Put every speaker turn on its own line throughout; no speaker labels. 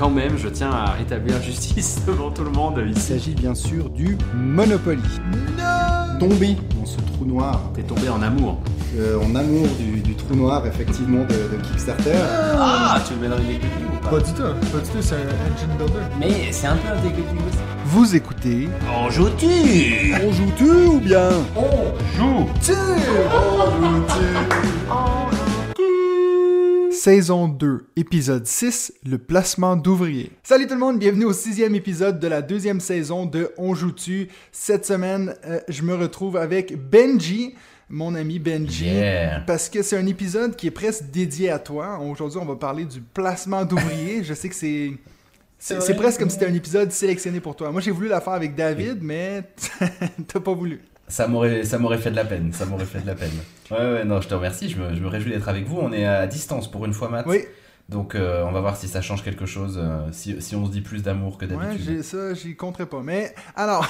quand même, je tiens à rétablir justice devant tout le monde
Il s'agit bien sûr du Monopoly. Tombé dans ce trou noir,
T'es tombé en amour.
euh, en amour du, du trou noir effectivement de, de Kickstarter.
Ah, tu le mets dans une équipe ou pas?
Pas du tout, pas du tout, c'est un engine builder.
Mais c'est un peu un dégueulis aussi.
Vous écoutez
En joues-tu
On joue-tu ou bien?
Joue
Saison 2, épisode 6, le placement d'ouvriers. Salut tout le monde, bienvenue au sixième épisode de la deuxième saison de On joue-tu. Cette semaine, euh, je me retrouve avec Benji, mon ami Benji.
Yeah.
Parce que c'est un épisode qui est presque dédié à toi. Aujourd'hui, on va parler du placement d'ouvriers. je sais que c'est... C'est presque comme si c'était un épisode sélectionné pour toi. Moi, j'ai voulu la faire avec David, mais t'as pas voulu.
Ça m'aurait, ça m'aurait fait de la peine, ça m'aurait fait de la peine. Ouais, ouais, non, je te remercie, je me, réjouis d'être avec vous. On est à distance pour une fois, Matt.
Oui,
Donc, euh, on va voir si ça change quelque chose, euh, si, si on se dit plus d'amour que
Ouais,
d'habitude.
j'ai ça, j'y compterai pas. Mais alors,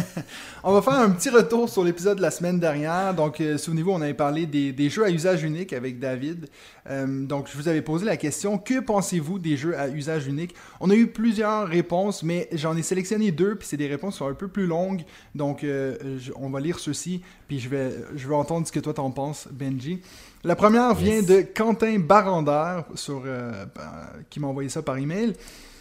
on va faire un petit retour sur l'épisode de la semaine dernière. Donc, euh, souvenez-vous, on avait parlé des, des jeux à usage unique avec David. Euh, donc, je vous avais posé la question que pensez-vous des jeux à usage unique? On a eu plusieurs réponses, mais j'en ai sélectionné deux, puis c'est des réponses qui sont un peu plus longues. Donc, je- on va lire ceci, puis je vais, je vais entendre ce que toi t'en penses, Benji. La première vient de Quentin Barandère, sur, euh, ben, qui m'a envoyé ça par email.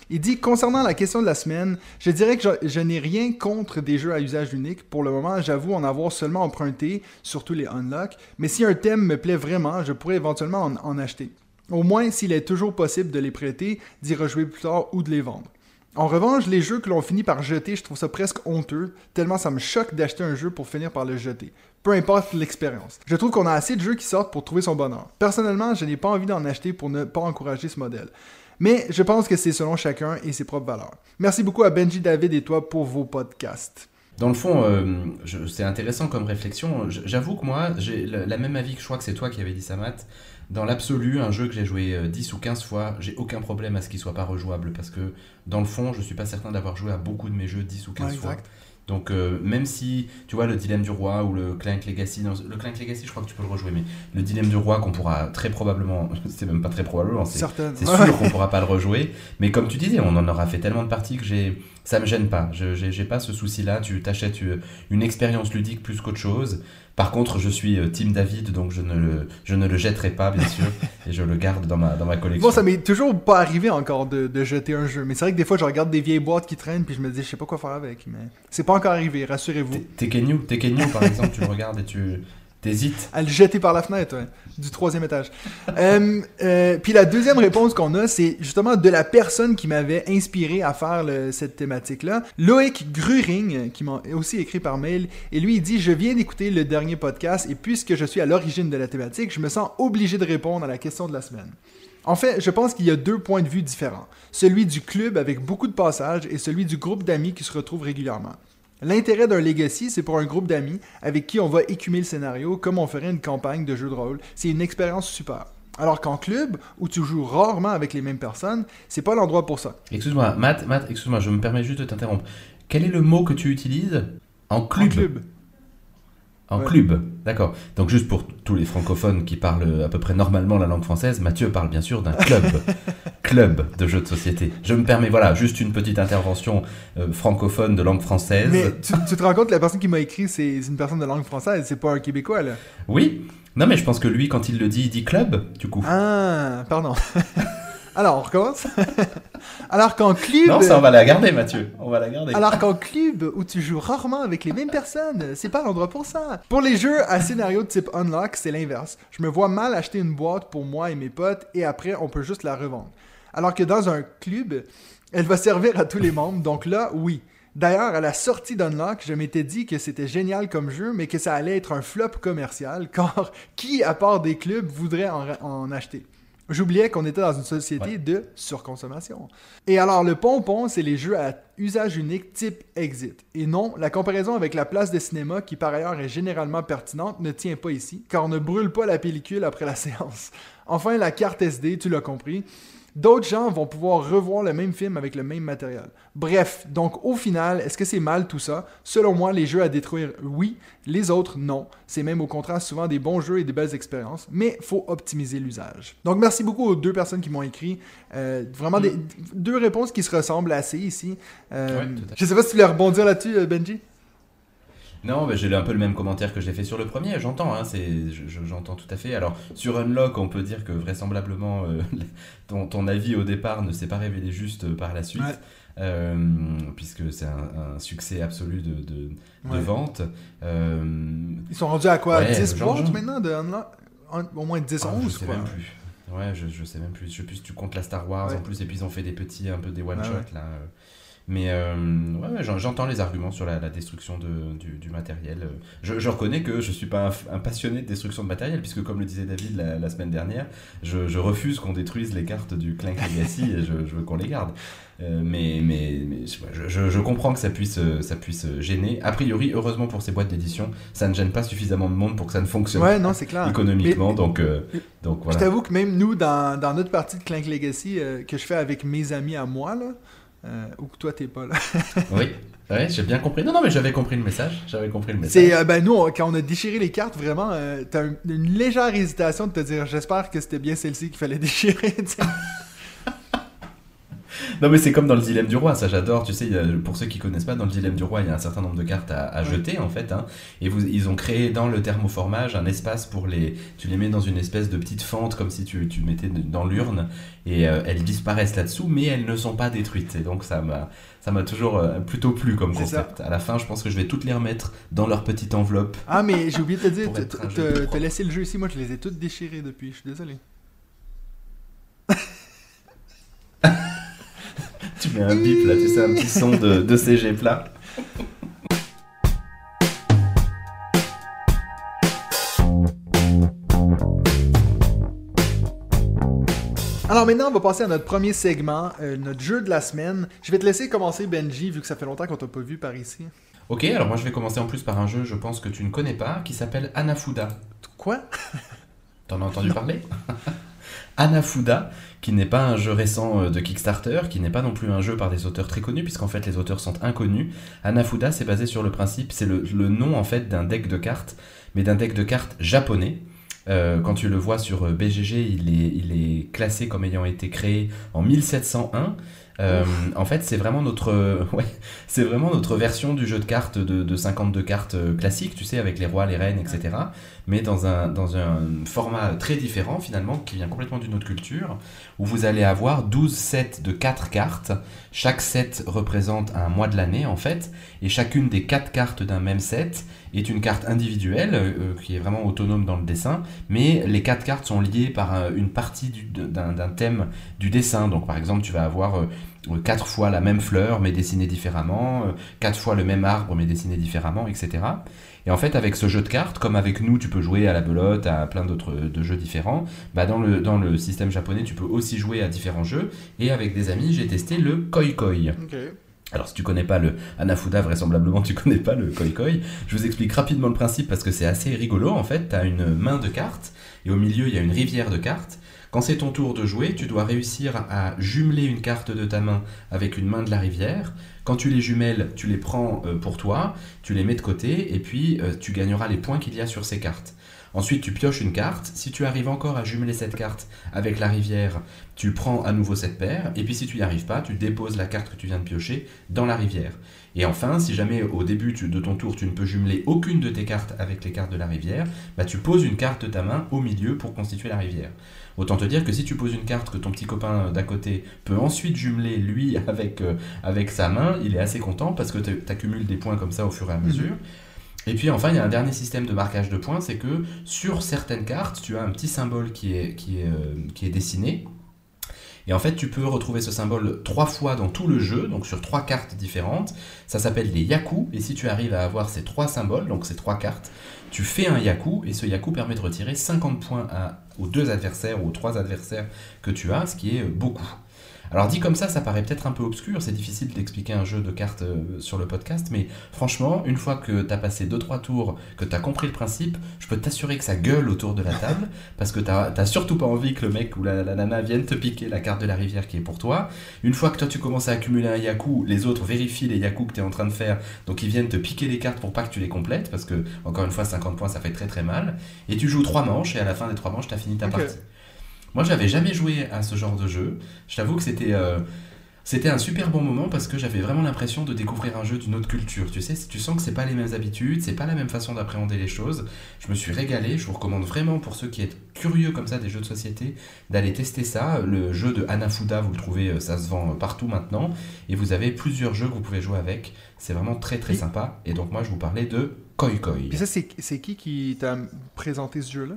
Il dit concernant la question de la semaine, je dirais que je, je n'ai rien contre des jeux à usage unique. Pour le moment, j'avoue en avoir seulement emprunté, surtout les unlock. Mais si un thème me plaît vraiment, je pourrais éventuellement en, en acheter. Au moins, s'il est toujours possible de les prêter, d'y rejouer plus tard ou de les vendre. En revanche, les jeux que l'on finit par jeter, je trouve ça presque honteux, tellement ça me choque d'acheter un jeu pour finir par le jeter. Peu importe l'expérience. Je trouve qu'on a assez de jeux qui sortent pour trouver son bonheur. Personnellement, je n'ai pas envie d'en acheter pour ne pas encourager ce modèle. Mais je pense que c'est selon chacun et ses propres valeurs. Merci beaucoup à Benji David et toi pour vos podcasts.
Dans le fond, euh, c'est intéressant comme réflexion. J'avoue que moi, j'ai la même avis que je crois que c'est toi qui avais dit ça, Matt. Dans l'absolu, un jeu que j'ai joué euh, 10 ou 15 fois, j'ai aucun problème à ce qu'il soit pas rejouable parce que dans le fond, je suis pas certain d'avoir joué à beaucoup de mes jeux 10 ou 15
Ouais,
fois.
exact.
Donc euh, même si, tu vois, le dilemme du roi ou le Clank Legacy, non, le Clank Legacy, je crois que tu peux le rejouer, mais le dilemme du roi qu'on pourra très probablement, c'est même pas très probablement, c'est sûr qu'on pourra pas le rejouer. Mais comme tu disais, on en aura fait tellement de parties que j'ai, ça me gêne pas. Je j'ai j'ai pas ce souci-là. Tu t'achètes euh, une expérience ludique plus qu'autre chose. Par contre, je suis euh, Team David, donc je ne le, je ne le jetterai pas, bien sûr, et je le garde dans ma, dans ma collection.
Bon, ça m'est toujours pas arrivé encore de, de jeter un jeu. Mais c'est vrai que des fois, je regarde des vieilles boîtes qui traînent puis je me dis, je sais pas quoi faire avec. Mais c'est pas encore arrivé, rassurez-vous.
Te- Tekken par exemple, tu le regardes et tu t'hésites.
À le jeter par la fenêtre, ouais, du troisième étage. Euh, euh, puis la deuxième réponse qu'on a, c'est justement de la personne qui m'avait inspiré à faire cette thématique-là. Loïc Gruring, qui m'a aussi écrit par mail, et lui, il dit Je viens d'écouter le dernier podcast, et puisque je suis à l'origine de la thématique, je me sens obligé de répondre à la question de la semaine. En fait, je pense qu'il y a deux points de vue différents. Celui du club avec beaucoup de passages et celui du groupe d'amis qui se retrouvent régulièrement. L'intérêt d'un legacy, c'est pour un groupe d'amis avec qui on va écumer le scénario comme on ferait une campagne de jeu de rôle. C'est une expérience super. Alors qu'en club, où tu joues rarement avec les mêmes personnes, c'est pas l'endroit pour ça.
Excuse-moi, Matt, Matt, excuse-moi, je me permets juste de t'interrompre. Quel est le mot que tu utilises En club?
En club.
En
Ouais.
club, d'accord. Donc juste pour tous les francophones qui parlent à peu près normalement la langue française, Mathieu parle bien sûr d'un club, club de jeux de société. Je me permets, voilà, juste une petite intervention euh, francophone de langue française.
Mais tu, tu te rends compte la personne qui m'a écrit, c'est c'est une personne de langue française, c'est pas un Québécois, là.
Oui, non mais je pense que lui, quand il le dit, il dit club, du coup.
Ah, pardon. Alors, on recommence. Alors qu'en club...
non, ça on va la garder, Mathieu. On va la garder.
Alors qu'en club, où tu joues rarement avec les mêmes personnes, c'est pas l'endroit pour ça. Pour les jeux à scénario de type Unlock, c'est l'inverse. Je me vois mal acheter une boîte pour moi et mes potes, et après, on peut juste la revendre. Alors que dans un club, elle va servir à tous les membres, donc là, oui. D'ailleurs, à la sortie d'Unlock, je m'étais dit que c'était génial comme jeu, mais que ça allait être un flop commercial, car qui, à part des clubs, voudrait en, en acheter? J'oubliais qu'on était dans une société
Ouais.
de surconsommation. Et alors, le pompon, c'est les jeux à usage unique type Exit. Et non, la comparaison avec la place de cinéma, qui par ailleurs est généralement pertinente, ne tient pas ici, car on ne brûle pas la pellicule après la séance. Enfin, la carte SD, tu l'as compris. D'autres gens vont pouvoir revoir le même film avec le même matériel. Bref, donc au final, est-ce que c'est mal tout ça? Selon moi, les jeux à détruire, oui. Les autres, non. C'est même au contraire souvent des bons jeux et des belles expériences, mais faut optimiser l'usage. Donc merci beaucoup aux deux personnes qui m'ont écrit. Euh, vraiment des, deux réponses qui se ressemblent assez ici. Euh,
Ouais,
je sais pas si tu voulais rebondir là-dessus, euh, Benji?
Non, mais j'ai un peu le même commentaire que j'ai fait sur le premier, j'entends, hein, c'est, j'entends tout à fait. Alors, sur Unlock, on peut dire que vraisemblablement, euh, ton, ton avis au départ ne s'est pas révélé juste euh, par la suite,
Ouais.
euh, puisque c'est un, un succès absolu de, de, de
Ouais.
vente. Euh,
Ils sont rendus à quoi?
Ouais,
10
genre,
boîtes
genre.
maintenant de Unlock? Un- Au moins 10,
ah,
11,
je sais
quoi.
même plus. Ouais, je, je sais même plus. Je sais plus si tu comptes la Star Wars
Ouais.
en plus, et puis ils ont fait des petits, un peu des one-shots
ouais.
là. Mais euh, ouais, ouais, j'en- j'entends les arguments sur la, la destruction de, du, du matériel. Je, je reconnais que je suis pas un, passionné de destruction de matériel, puisque comme le disait David la, la semaine dernière, je, je refuse qu'on détruise les cartes du Clank Legacy et je, je veux qu'on les garde. Euh, mais mais, mais je, je- je comprends que ça puisse, ça puisse gêner. A priori, heureusement pour ces boîtes d'édition, ça ne gêne pas suffisamment de monde pour que ça ne fonctionne
Ouais, non, clair.
économiquement.
Mais-
donc, euh, donc
Je
voilà.
t'avoue que même nous, dans, dans notre partie de Clank Legacy euh, que je fais avec mes amis à moi, là, euh, ou que toi t'es pas là,
Oui, ouais, j'ai bien compris. Non, non, mais j'avais compris le message. J'avais compris le message.
c'est euh, ben nous, on- quand on a déchiré les cartes, vraiment, euh, t'as un- une légère hésitation de te dire j'espère que c'était bien celle-ci qu'il fallait déchirer.
Non, mais c'est comme dans le dilemme du roi, ça j'adore. Tu sais, pour ceux qui connaissent pas, dans le dilemme du roi, il y a un certain nombre de cartes à, jeter en fait. hein. et vous, ils ont créé dans le thermoformage un espace pour les. Tu les mets dans une espèce de petite fente comme si tu, tu mettais dans l'urne et euh, elles disparaissent là-dessous, mais elles ne sont pas détruites. Et donc ça m'a. Ça m'a toujours euh, plutôt plu comme
ça.
concept. À la fin, je pense que je vais toutes les remettre dans leur petite enveloppe.
Ah, mais j'ai oublié de te dire,
Pour
t-
être un
t-
jeu plus
te- te
propre.
laisser le jeu ici, moi je les ai toutes déchirées depuis, je suis désolé.
Un bip là, tu sais, un petit son de, de CG plat.
Alors maintenant, on va passer à notre premier segment, euh, notre jeu de la semaine. Je vais te laisser commencer, Benji, vu que ça fait longtemps qu'on t'a pas vu par ici.
Ok, alors moi je vais commencer en plus par un jeu, je pense que tu ne connais pas, qui s'appelle Anafuda.
Quoi?
T'en as entendu parler? Anafuda, qui n'est pas un jeu récent euh, de Kickstarter, qui n'est pas non plus un jeu par des auteurs très connus, puisqu'en fait les auteurs sont inconnus. Anafuda, c'est basé sur le principe, c'est le, le nom en fait d'un deck de cartes, mais d'un deck de cartes japonais. Euh, quand tu le vois sur euh, BGG, il est, il est classé comme ayant été créé en 1701. Euh, en fait, c'est vraiment notre, euh, ouais, c'est vraiment notre version du jeu de cartes de, de 52 cartes euh, classique, tu sais, avec les rois, les reines, etc. Mais dans un, dans un format très différent, finalement, qui vient complètement d'une autre culture, où vous allez avoir 12 sets de 4 cartes. Chaque set représente un mois de l'année, en fait, et chacune des 4 cartes d'un même set est une carte individuelle, euh, qui est vraiment autonome dans le dessin, mais les 4 cartes sont liées par euh, une partie d'un thème du dessin. Donc, par exemple, tu vas avoir euh, euh, quatre fois la même fleur mais dessinée différemment, euh, quatre fois le même arbre mais dessiné différemment, etc. Et en fait, avec ce jeu de cartes, comme avec nous, tu peux jouer à la belote, à plein d'autres euh, de jeux différents. Bah dans le dans le système japonais, tu peux aussi jouer à différents jeux. Et avec des amis, j'ai testé le koi koi. Alors si tu connais pas le Anafuda, vraisemblablement tu connais pas le koi koi. Je vous explique rapidement le principe parce que c'est assez rigolo. En fait, tu as une main de cartes et au milieu il y a une rivière de cartes. Quand c'est ton tour de jouer, tu dois réussir à jumeler une carte de ta main avec une main de la rivière. Quand tu les jumelles, tu les prends euh, pour toi, tu les mets de côté et puis euh, tu gagneras les points qu'il y a sur ces cartes. Ensuite, tu pioches une carte. Si tu arrives encore à jumeler cette carte avec la rivière, tu prends à nouveau cette paire. Et puis si tu n'y arrives pas, tu déposes la carte que tu viens de piocher dans la rivière. Et enfin, si jamais au début de ton tour, tu ne peux jumeler aucune de tes cartes avec les cartes de la rivière, bah, tu poses une carte de ta main au milieu pour constituer la rivière. Autant te dire que si tu poses une carte que ton petit copain d'à côté peut ensuite jumeler lui avec, euh, avec sa main, il est assez content parce que tu accumules des points comme ça au fur et à mesure. Et puis enfin, il y a un dernier système de marquage de points, c'est que sur certaines cartes, tu as un petit symbole qui est, qui est, euh, qui est dessiné. Et en fait, tu peux retrouver ce symbole trois fois dans tout le jeu, donc sur trois cartes différentes. Ça s'appelle les yaku, et si tu arrives à avoir ces trois symboles, donc ces trois cartes, tu fais un yaku, et ce yaku permet de retirer 50 points aux deux adversaires ou aux trois adversaires que tu as, ce qui est beaucoup. Alors dit comme ça, ça paraît peut-être un peu obscur, c'est difficile d'expliquer un jeu de cartes euh, sur le podcast, mais franchement, une fois que t'as passé 2-3 tours, que t'as compris le principe, je peux t'assurer que ça gueule autour de la table, parce que t'as t'as surtout pas envie que le mec ou la, la nana vienne te piquer la carte de la rivière qui est pour toi. Une fois que toi tu commences à accumuler un yaku, les autres vérifient les yaku que t'es en train de faire, donc ils viennent te piquer les cartes pour pas que tu les complètes, parce que, encore une fois, 50 points ça fait très très mal. Et tu joues 3 manches, et à la fin des 3 manches, t'as fini ta partie. Moi, j'avais jamais joué à ce genre de jeu. Je t'avoue que c'était euh, c'était un super bon moment parce que j'avais vraiment l'impression de découvrir un jeu d'une autre culture. Tu sais, tu sens que c'est pas les mêmes habitudes, c'est pas la même façon d'appréhender les choses. Je me suis régalé. Je vous recommande vraiment pour ceux qui êtes curieux comme ça des jeux de société d'aller tester ça. Le jeu de Hanafuda, vous le trouvez, euh, ça se vend euh, partout maintenant, et vous avez plusieurs jeux que vous pouvez jouer avec. C'est vraiment très très
Et-
sympa. Et donc moi, je vous parlais de Koi Koi.
Puis ça, c'est qui qui t'a présenté ce jeu-là?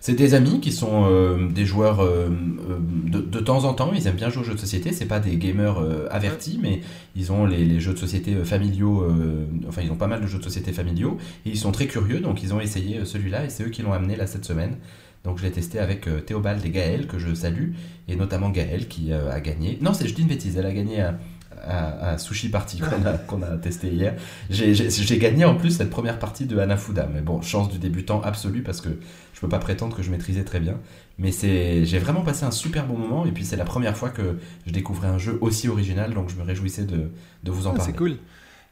C'est des amis qui sont euh, des joueurs euh, euh, de, de temps en temps, ils aiment bien jouer aux jeux de société, c'est pas des gamers euh, avertis, mais ils ont les, les jeux de société familiaux, enfin ils ont pas mal de jeux de société familiaux, et ils sont très curieux, donc ils ont essayé celui-là, et c'est eux qui l'ont amené là cette semaine. Donc je l'ai testé avec Théobald et Gaël, que je salue, et notamment Gaël qui a gagné, non c'est je dis une bêtise, elle a gagné à, à, à Sushi Party qu'on a, a testé hier. J'ai- gagné en plus cette première partie de Hanafuda, mais bon, chance du débutant absolu parce que peux pas prétendre que je maîtrisais très bien. Mais c'est, j'ai vraiment passé un super bon moment et puis c'est la première fois que je découvrais un jeu aussi original, donc je me réjouissais de, de vous en
Ah,
parler.
C'est cool.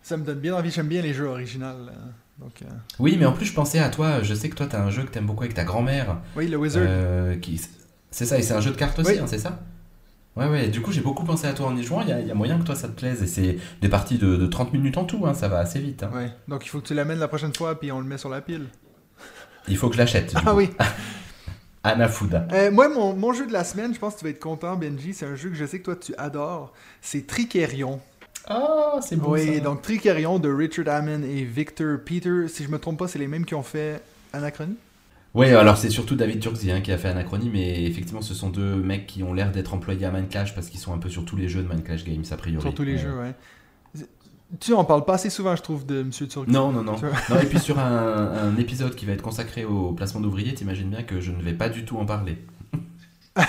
Ça me donne bien envie. J'aime bien les jeux originaux. euh, Donc, euh,
Oui, mais en plus je pensais à toi. Je sais que toi t'as un jeu que t'aimes beaucoup avec ta grand-mère.
Oui, le Wizard.
euh, qui, c'est ça, et c'est un jeu de cartes aussi,
Oui.
hein, c'est ça? Ouais, ouais, du coup j'ai beaucoup pensé à toi en y jouant, il y, a- il y a moyen que toi ça te plaise, et c'est des parties de, de 30 minutes en tout, hein, ça va assez vite. hein.
Ouais. Donc, il faut que tu l'amènes la prochaine fois, puis on le met sur la pile.
Il faut que je l'achète.
Ah
coup.
oui.
Anafuda.
Euh, moi, mon, mon jeu de la semaine, je pense que tu vas être content, Benji. C'est un jeu que je sais que toi, tu adores. C'est Tricerion.
Ah, c'est beau
oui,
ça.
donc Tricerion de Richard Hammond et Victor Peter. Si je me trompe pas, c'est les mêmes qui ont fait Anachronie.
Ouais, alors c'est surtout David Turkzy hein, qui a fait Anachronie, mais effectivement ce sont deux mecs qui ont l'air d'être employés à Mindclash parce qu'ils sont un peu sur tous les jeux de Mindclash Games a priori.
Sur tous les jeux, ouais. Tu en parles pas assez souvent, je trouve, de Monsieur Turki.
Non, non, non. Et puis sur un, un épisode qui va être consacré au placement d'ouvriers, t'imagines bien que je ne vais pas du tout en parler.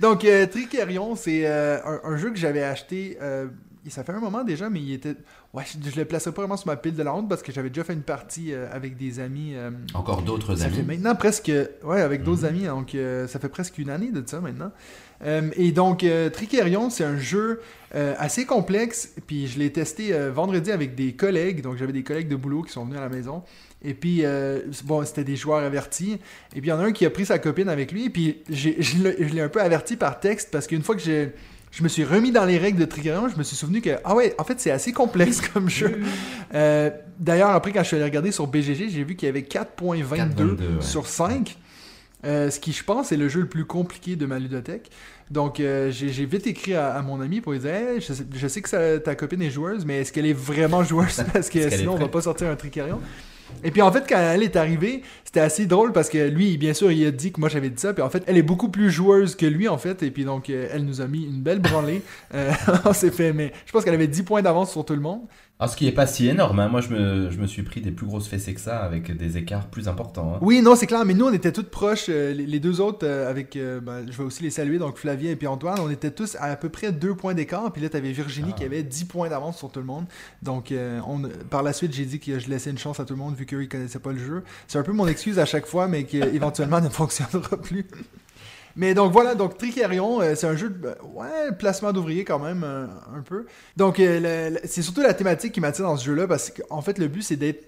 Donc, euh, Tricerion, c'est euh, un, un jeu que j'avais acheté. euh, et ça fait un moment déjà, mais il était. Ouais, je, je le plaçais pas vraiment sur ma pile de la honte parce que j'avais déjà fait une partie euh, avec des amis. euh,
Encore d'autres
ça fait
amis.
maintenant presque. Ouais, avec d'autres
Mhm.
amis, donc ça fait presque une année de ça maintenant. Euh, et donc, euh, Tricerion, c'est un jeu euh, assez complexe. Puis je l'ai testé euh, vendredi avec des collègues. Donc, j'avais des collègues de boulot qui sont venus à la maison. Et puis, bon, c'était des joueurs avertis. Et puis, il y en a un qui a pris sa copine avec lui. Et puis, je l'ai un peu averti par texte parce qu'une fois que j'ai. Je me suis remis dans les règles de Tricerion, je me suis souvenu que, ah ouais, en fait, c'est assez complexe comme jeu. Euh, D'ailleurs, après, quand je suis allé regarder sur BGG, j'ai vu qu'il y avait 4.22
4.22, ouais.
sur 5. Euh, ce qui, je pense, est le jeu le plus compliqué de ma ludothèque. Donc, euh, j'ai vite écrit à, à mon ami pour lui dire Hey, je, sais, je sais que ça- ta copine est joueuse, mais est-ce qu'elle est vraiment joueuse? Parce que sinon, on va pas sortir un Tricerion. Et puis en fait, quand elle est arrivée, c'était assez drôle parce que lui, bien sûr, il a dit que moi j'avais dit ça. Puis en fait, elle est beaucoup plus joueuse que lui, en fait. Et puis donc, euh, elle nous a mis une belle branlée. Euh, on s'est fait, mais je pense qu'elle avait 10 points d'avance sur tout le monde.
Alors, ce qui est pas si énorme, hein. moi je me, je me suis pris des plus grosses fessées que ça avec des écarts plus importants. hein.
Oui, non, c'est clair, mais nous, on était toutes proches. euh, les, les deux autres, euh, avec, euh, ben, je vais aussi les saluer, donc Flavien et puis Antoine, on était tous à à peu près deux points d'écart. Puis là, tu avais Virginie
Ah.
qui avait 10 points d'avance sur tout le monde. Donc, on, par la suite, j'ai dit que je laissais une chance à tout le monde vu qu'eux, ils connaissaient pas le jeu. C'est un peu mon excuse à chaque fois, mais qui éventuellement ne fonctionnera plus. Mais donc voilà, donc Tricerion, euh, c'est un jeu de ouais, placement d'ouvriers quand même euh, un peu. Donc euh, c'est surtout la thématique qui m'attire dans ce jeu-là parce qu'en fait le but c'est d'être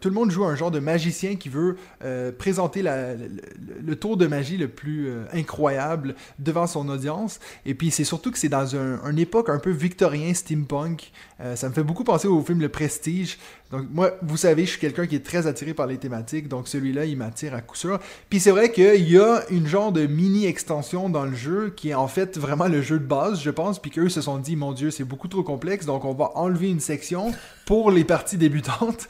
tout le monde joue un genre de magicien qui veut euh, présenter le, tour de magie le plus euh, incroyable devant son audience. Et puis c'est surtout que c'est dans un, une époque un peu victorien steampunk. Euh, ça me fait beaucoup penser au film Le Prestige. Donc moi, vous savez, je suis quelqu'un qui est très attiré par les thématiques, donc celui-là, il m'attire à coup sûr. Puis c'est vrai qu'il y a une genre de mini-extension dans le jeu qui est en fait vraiment le jeu de base, je pense, puis qu'eux se sont dit, mon Dieu, c'est beaucoup trop complexe, donc on va enlever une section pour les parties débutantes.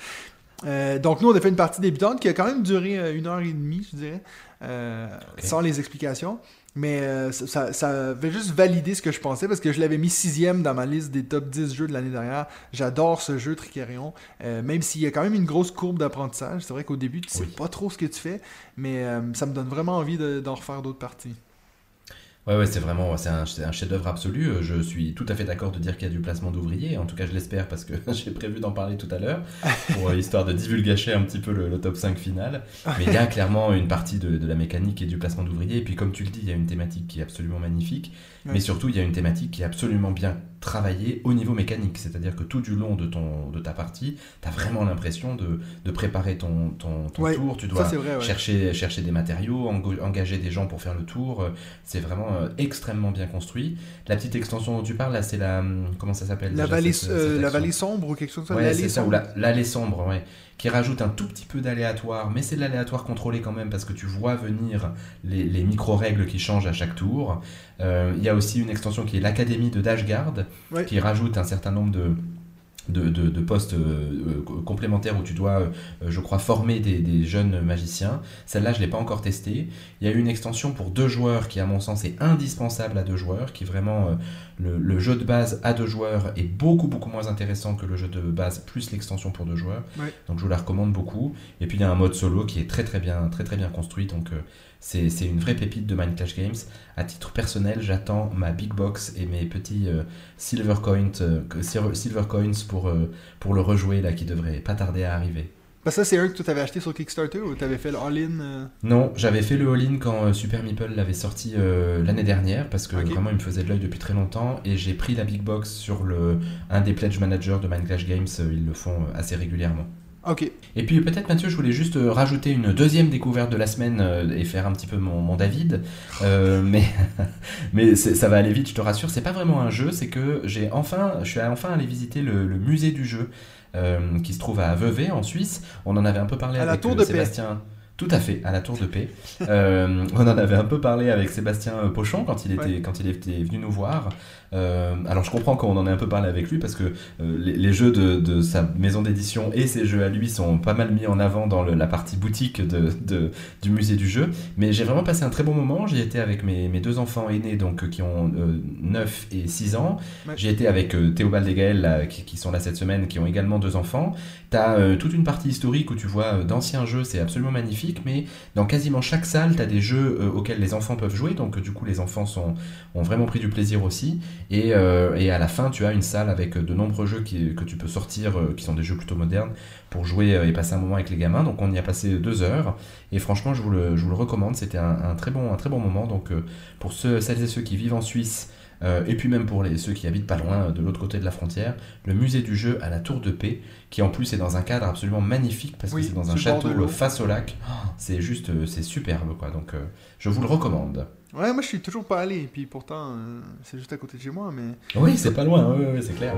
Euh, donc nous, on a fait une partie débutante qui a quand même duré euh, une heure et demie, je dirais, euh, sans les explications. Mais euh, ça, ça, ça avait juste validé ce que je pensais parce que je l'avais mis sixième dans ma liste des top 10 jeux de l'année dernière. J'adore ce jeu Tricerion, euh, même s'il y a quand même une grosse courbe d'apprentissage. C'est vrai qu'au début, tu sais
Oui.
pas trop ce que tu fais, mais euh, ça me donne vraiment envie de- d'en refaire d'autres parties.
Ouais, ouais, c'est vraiment c'est un, chef-d'œuvre absolu. Euh, Je suis tout à fait d'accord de dire qu'il y a du placement d'ouvriers. En tout cas, je l'espère parce que j'ai prévu d'en parler tout à l'heure, pour euh, histoire de divulgacher un petit peu le, le top 5 final. Mais il y a clairement une partie de, de la mécanique et du placement d'ouvriers. Et puis, comme tu le dis, il y a une thématique qui est absolument magnifique. Mais surtout, il y a une thématique qui est absolument bien travaillée au niveau mécanique. C'est-à-dire que tout du long de, ton, de ta partie, tu as vraiment l'impression de, de préparer ton, ton, ton
Ouais,
tour. Tu dois
c'est vrai, ouais.
chercher, chercher des matériaux, engager des gens pour faire le tour. C'est vraiment euh, extrêmement bien construit. La petite extension dont tu parles, là, c'est la. hum, Comment ça s'appelle
La vallée,
cette-
euh, la vallée sombre ou quelque chose comme ça?
Ouais,
l'allée
c'est ça, ou
sombre?
la- l'allée sombre, ouais, qui rajoute un tout petit peu d'aléatoire, mais c'est de l'aléatoire contrôlé quand même parce que tu vois venir les, les micro-règles qui changent à chaque tour. Euh, Il y a aussi une extension qui est l'Académie de Dashguard, qui rajoute un certain nombre de, de, de- de postes euh, euh, complémentaires où tu dois, euh, je crois, former des, des jeunes magiciens. Celle-là, je ne l'ai pas encore testée. Il y a eu une extension pour deux joueurs qui, à mon sens, est indispensable à deux joueurs, qui vraiment, le, le jeu de base à deux joueurs est beaucoup, beaucoup moins intéressant que le jeu de base plus l'extension pour deux joueurs.
Ouais.
Donc, je vous la recommande beaucoup. Et puis, il y a un mode solo qui est très, très bien, très, très bien construit. Donc, euh, c'est c'est une vraie pépite de Mind Clash Games. À titre personnel, j'attends ma big box et mes petits euh, silver coins, euh, silver coins pour, pour le rejouer là qui devrait pas tarder à arriver.
Bah, ça, c'est un que tu t'avais acheté sur Kickstarter ou t'avais fait le all-in euh,
Non, j'avais fait le all-in quand euh, Super Meeple l'avait sorti euh, l'année dernière parce que vraiment il me faisait de l'œil depuis très longtemps et j'ai pris la big box sur le un des pledge managers de Mind Clash Games, ils le font assez régulièrement.
Ok.
Et puis peut-être Mathieu, je voulais juste rajouter une deuxième découverte de la semaine et faire un petit peu mon, mon David. Euh, mais mais ça va aller vite, je te rassure. C'est pas vraiment un jeu, c'est que j'ai enfin, je suis enfin allé visiter le, le musée du jeu euh, qui se trouve à Vevey en Suisse. On en avait un peu parlé
À la
avec
Tour
euh,
de Paix.
Sébastien. Tout à fait, à la Tour de Paix. Euh, on en avait un peu parlé avec Sébastien Pochon quand il était,
Ouais.
quand il était venu nous voir. Euh, alors je comprends qu'on en ait un peu parlé avec lui parce que euh, les, les jeux de, de sa maison d'édition et ses jeux à lui sont pas mal mis en avant dans le- la partie boutique de, de- du musée du jeu. Mais j'ai vraiment passé un très bon moment. J'y étais avec mes, mes deux enfants aînés donc, euh, qui ont euh, 9 et 6 ans. J'ai été avec euh, Théobald et Gaël là, qui, qui sont là cette semaine qui ont également deux enfants. T'as euh, toute une partie historique où tu vois euh, d'anciens jeux, c'est absolument magnifique. Mais dans quasiment chaque salle, t'as des jeux auxquels les enfants peuvent jouer. Donc du coup, les enfants sont, ont vraiment pris du plaisir aussi. Et, euh, et à la fin, tu as une salle avec de nombreux jeux qui, que tu peux sortir, euh, qui sont des jeux plutôt modernes, pour jouer euh, et passer un moment avec les gamins. Donc on y a passé deux heures. Et franchement, je vous le, je vous le recommande. C'était un, un très bon, un très bon moment. Donc pour ceux, celles et ceux qui vivent en Suisse, euh, et puis même pour les, ceux qui habitent pas loin, de l'autre côté de la frontière, le musée du jeu à la Tour de Paix, qui en plus est dans un cadre absolument magnifique, parce
Oui,
que c'est dans un château face au lac. C'est juste, c'est superbe, quoi. Donc euh, je vous le recommande.
Ouais, moi, je suis toujours pas allé. Puis pourtant, euh, c'est juste à côté de chez moi. Mais
Oui, c'est pas loin, oui, oui, c'est clair.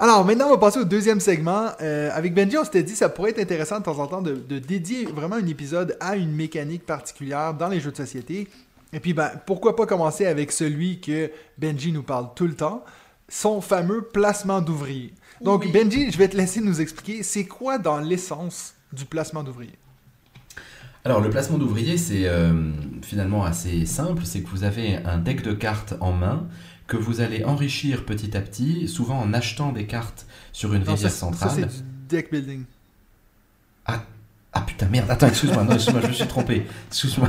Alors, maintenant, on va passer au deuxième segment. Euh, avec Benji, on s'était dit que ça pourrait être intéressant de temps en temps de, de dédier vraiment un épisode à une mécanique particulière dans les jeux de société. Et puis, ben, pourquoi pas commencer avec celui que Benji nous parle tout le temps, son fameux placement d'ouvrier. Donc,
Oui.
Benji, je vais te laisser nous expliquer, c'est quoi dans l'essence du placement d'ouvrier?
Alors, le placement d'ouvrier, c'est euh, finalement assez simple. C'est que vous avez un deck de cartes en main que vous allez enrichir petit à petit, souvent en achetant des cartes sur une
Non,
rivière
ça,
centrale.
ça, c'est du deck building.
Ah putain, merde, attends, excuse-moi, non, excuse-moi, je me suis trompé. Excuse-moi,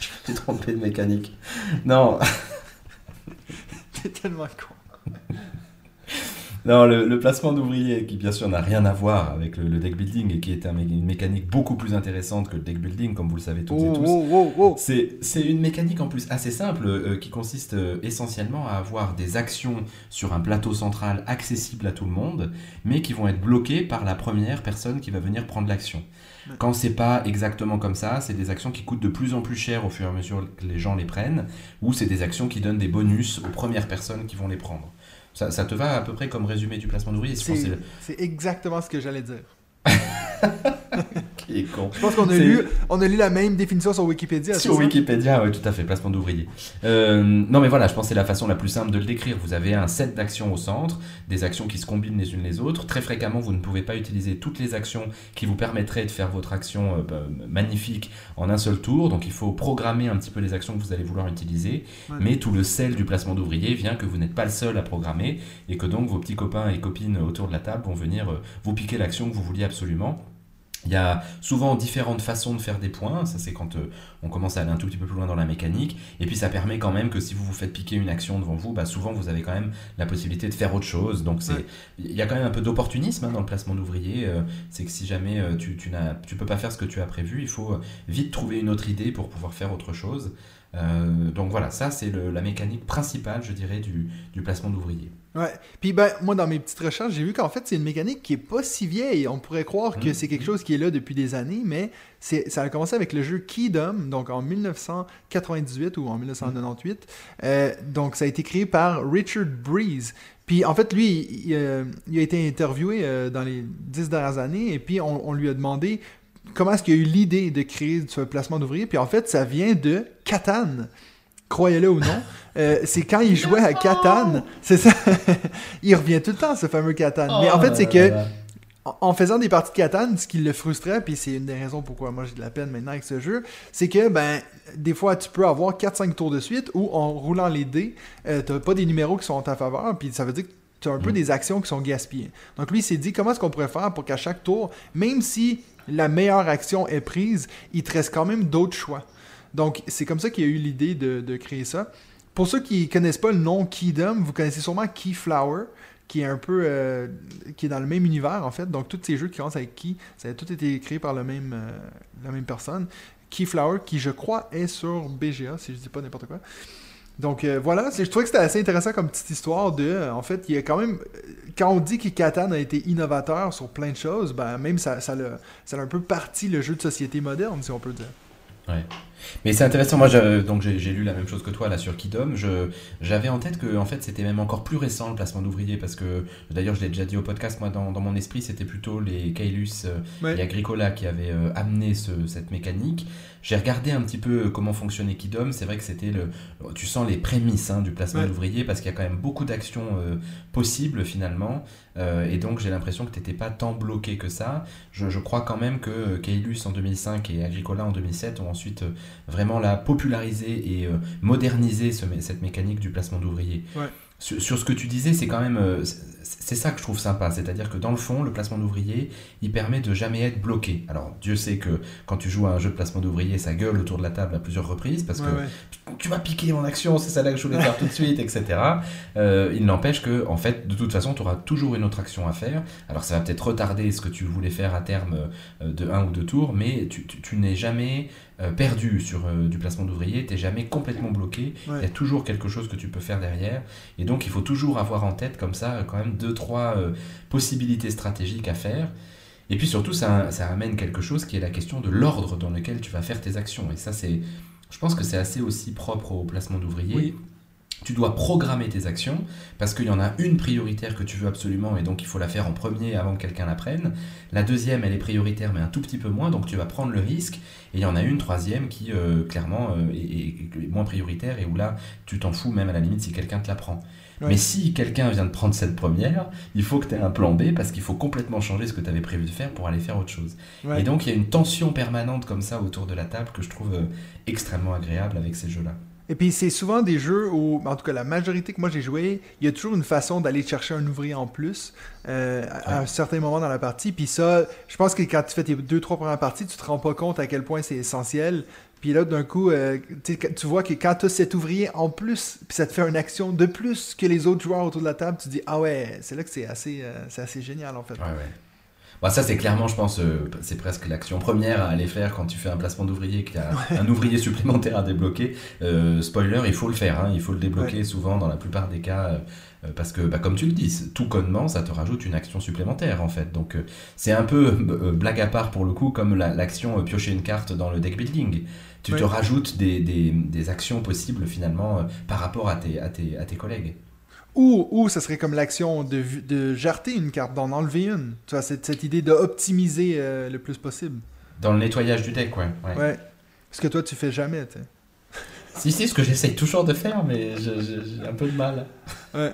je me suis trompé de mécanique. Non,
T'es tellement con.
non le, le placement d'ouvrier, qui bien sûr n'a rien à voir avec le, le deck building et qui est un une mécanique beaucoup plus intéressante que le deck building, comme vous le savez toutes
Oh,
et tous.
oh, oh, oh.
C'est c'est une mécanique en plus assez simple euh, qui consiste euh, essentiellement à avoir des actions sur un plateau central accessible à tout le monde, mais qui vont être bloquées par la première personne qui va venir prendre l'action.
Ouais.
Quand c'est pas exactement comme ça, c'est des actions qui coûtent de plus en plus cher au fur et à mesure que les gens les prennent, ou c'est des actions qui donnent des bonus aux premières personnes qui vont les prendre. Ça, ça te va à peu près comme résumé du placement d'ouvrier
c'est exactement ce que j'allais dire.
Ok. Il est con.
Je pense qu'on a lu, on a lu la même définition sur Wikipédia.
Sur? Wikipédia, oui, tout à fait, placement d'ouvrier. Euh, non, mais voilà, je pense que c'est la façon la plus simple de le décrire. Vous avez un set d'actions au centre, des actions qui se combinent les unes les autres. Très fréquemment, vous ne pouvez pas utiliser toutes les actions qui vous permettraient de faire votre action euh, bah, magnifique en un seul tour. Donc, il faut programmer un petit peu les actions que vous allez vouloir utiliser.
Ouais.
Mais tout le sel du placement d'ouvrier vient que vous n'êtes pas le seul à programmer et que donc vos petits copains et copines autour de la table vont venir euh, vous piquer l'action que vous vouliez absolument. Il y a souvent différentes façons de faire des points, ça c'est quand euh, on commence à aller un tout petit peu plus loin dans la mécanique, et puis ça permet quand même que si vous vous faites piquer une action devant vous, bah souvent vous avez quand même la possibilité de faire autre chose, donc c'est il y a quand même un peu d'opportunisme hein, dans le placement d'ouvrier, euh, c'est que si jamais euh, tu, tu n'as tu peux pas faire ce que tu as prévu, il faut euh, vite trouver une autre idée pour pouvoir faire autre chose. Euh, donc voilà, ça c'est la mécanique principale, je dirais, du, du placement d'ouvrier.
Ouais. Puis ben, moi, dans mes petites recherches, j'ai vu qu'en fait, c'est une mécanique qui est pas si vieille. On pourrait croire que
Mhm.
c'est quelque chose qui est là depuis des années, mais ça a commencé avec le jeu Kingdom, donc en 1998 ou en 1998. Euh, donc, ça a été créé par Richard Breeze. Puis, en fait, lui, il, il, euh, il a été interviewé dans les dix dernières années, et puis on, on lui a demandé comment est-ce qu'il a eu l'idée de créer ce placement d'ouvrier. Puis, en fait, ça vient de Catan. Croyez-le ou non. Euh, c'est quand il jouait à Catan. C'est ça. il revient tout le temps, ce fameux Catan. Mais en fait, c'est que en- faisant des parties de Catan, ce qui le frustrait, puis c'est une des raisons pourquoi moi j'ai de la peine maintenant avec ce jeu, c'est que ben des fois tu peux avoir 4-5 tours de suite où en roulant les dés, euh, t'as pas des numéros qui sont en ta faveur, puis ça veut dire que tu as un peu
Mm.
des actions qui sont gaspillées. Donc lui il s'est dit comment est-ce qu'on pourrait faire pour qu'à chaque tour, même si la meilleure action est prise, il te reste quand même d'autres choix. Donc c'est comme ça qu'il a eu l'idée de, créer ça. Pour ceux qui connaissent pas le nom Keydom, vous connaissez sûrement Keyflower, qui est un peu euh, qui est dans le même univers en fait. Donc tous ces jeux qui commencent avec Key, ça a tout été créé par euh, la même personne. Keyflower, qui je crois est sur BGA, si je dis pas n'importe quoi. Donc euh, voilà, je trouvais que c'était assez intéressant comme petite histoire de, euh, en fait, il y a quand même, quand on dit que Catan a été innovateur sur plein de choses, ben même ça, ça, l'a, ça a un peu parti le jeu de société moderne, si on peut dire.
Mais c'est intéressant, moi je- donc j'ai lu la même chose que toi là sur Kidom. Je J'avais en tête que en fait c'était même encore plus récent le placement d'ouvriers parce que d'ailleurs je l'ai déjà dit au podcast, moi dans, dans mon esprit c'était plutôt les Kailus euh,
Ouais.
et Agricola qui avaient euh, amené ce- cette mécanique. J'ai regardé un petit peu euh, comment fonctionnait Kidom, c'est vrai que c'était le. Tu sens les prémices hein, du placement
Ouais.
d'ouvriers parce qu'il y a quand même beaucoup d'actions euh, possibles finalement euh, et donc j'ai l'impression que tu n'étais pas tant bloqué que ça. Je, je crois quand même que Kailus en 2005 et Agricola en 2007 ont ensuite vraiment la popularisé et euh, ce mé- cette mécanique du placement d'ouvriers.
Ouais.
Sur, sur ce que tu disais, c'est quand même euh, c'est ça que je trouve sympa, c'est-à-dire que dans le fond, le placement d'ouvrier, il permet de jamais être bloqué. Alors Dieu sait que quand tu joues à un jeu de placement d'ouvrier, ça gueule autour de la table à plusieurs reprises parce
Ouais,
que
ouais.
tu vas piquer mon action, c'est ça là que je voulais faire tout de suite, etc. Euh, il n'empêche que, en fait, de toute façon, tu auras toujours une autre action à faire. Alors, ça va peut-être retarder ce que tu voulais faire à terme de un ou deux tours, mais tu, tu- tu n'es jamais perdu sur euh, du placement d'ouvrier, tu n'es jamais complètement bloqué. Il
Ouais.
y a toujours quelque chose que tu peux faire derrière. Et donc, il faut toujours avoir en tête, comme ça, euh, quand même, deux, trois euh, possibilités stratégiques à faire. Et puis surtout, ça, ça amène quelque chose qui est la question de l'ordre dans lequel tu vas faire tes actions. Et ça, c'est, je pense que c'est assez aussi propre au placement d'ouvrier.
Oui.
Tu dois programmer tes actions parce qu'il y en a une prioritaire que tu veux absolument et donc il faut la faire en premier avant que quelqu'un la prenne. La deuxième, elle est prioritaire mais un tout petit peu moins, donc tu vas prendre le risque. Et il y en a une troisième qui, euh, clairement, euh, est, moins prioritaire et où là, tu t'en fous même à la limite si quelqu'un te la prend. Mais si quelqu'un vient de prendre cette première, il faut que tu aies un plan B parce qu'il faut complètement changer ce que tu avais prévu de faire pour aller faire autre chose. Et donc il y a une tension permanente comme ça autour de la table que je trouve euh, extrêmement agréable avec ces jeux-là.
Et puis c'est souvent des jeux où, en tout cas la majorité que moi j'ai joué, il y a toujours une façon d'aller chercher un ouvrier en plus euh, à, à un certain moment dans la partie. Puis ça, je pense que quand tu fais tes deux trois premières parties, tu te rends pas compte à quel point c'est essentiel. Puis là, d'un coup, euh, tu vois que quand tu as cet ouvrier en plus, puis ça te fait une action de plus que les autres joueurs autour de la table, tu te dis ah ouais, c'est là que c'est assez, euh, assez génial en fait.
Ouais, ouais. Bon, ça, c'est clairement, je pense, euh, c'est presque l'action première à aller faire quand tu fais un placement d'ouvrier, qu'il y a un ouvrier supplémentaire à débloquer. Euh, spoiler, il faut le faire, hein, il faut le débloquer souvent dans la plupart des cas, euh, parce que, bah, comme tu le dis, tout connement, ça te rajoute une action supplémentaire, en fait. Donc, c'est un peu blague à part pour le coup, comme la- l'action piocher une carte dans le deck building. Tu te rajoutes des, des- des actions possibles, finalement, euh, par rapport à tes, à tes, à tes collègues.
Ou, ou ça serait comme l'action de, de jarter une carte, d'en enlever une. Tu vois, cette, cette idée d'optimiser euh, le plus possible.
Dans le nettoyage du deck, ouais. ouais.
Ouais. Ce que toi, tu fais jamais, tu sais.
Si, si, ce que j'essaye toujours de faire, mais j'ai un peu de mal.
Ouais.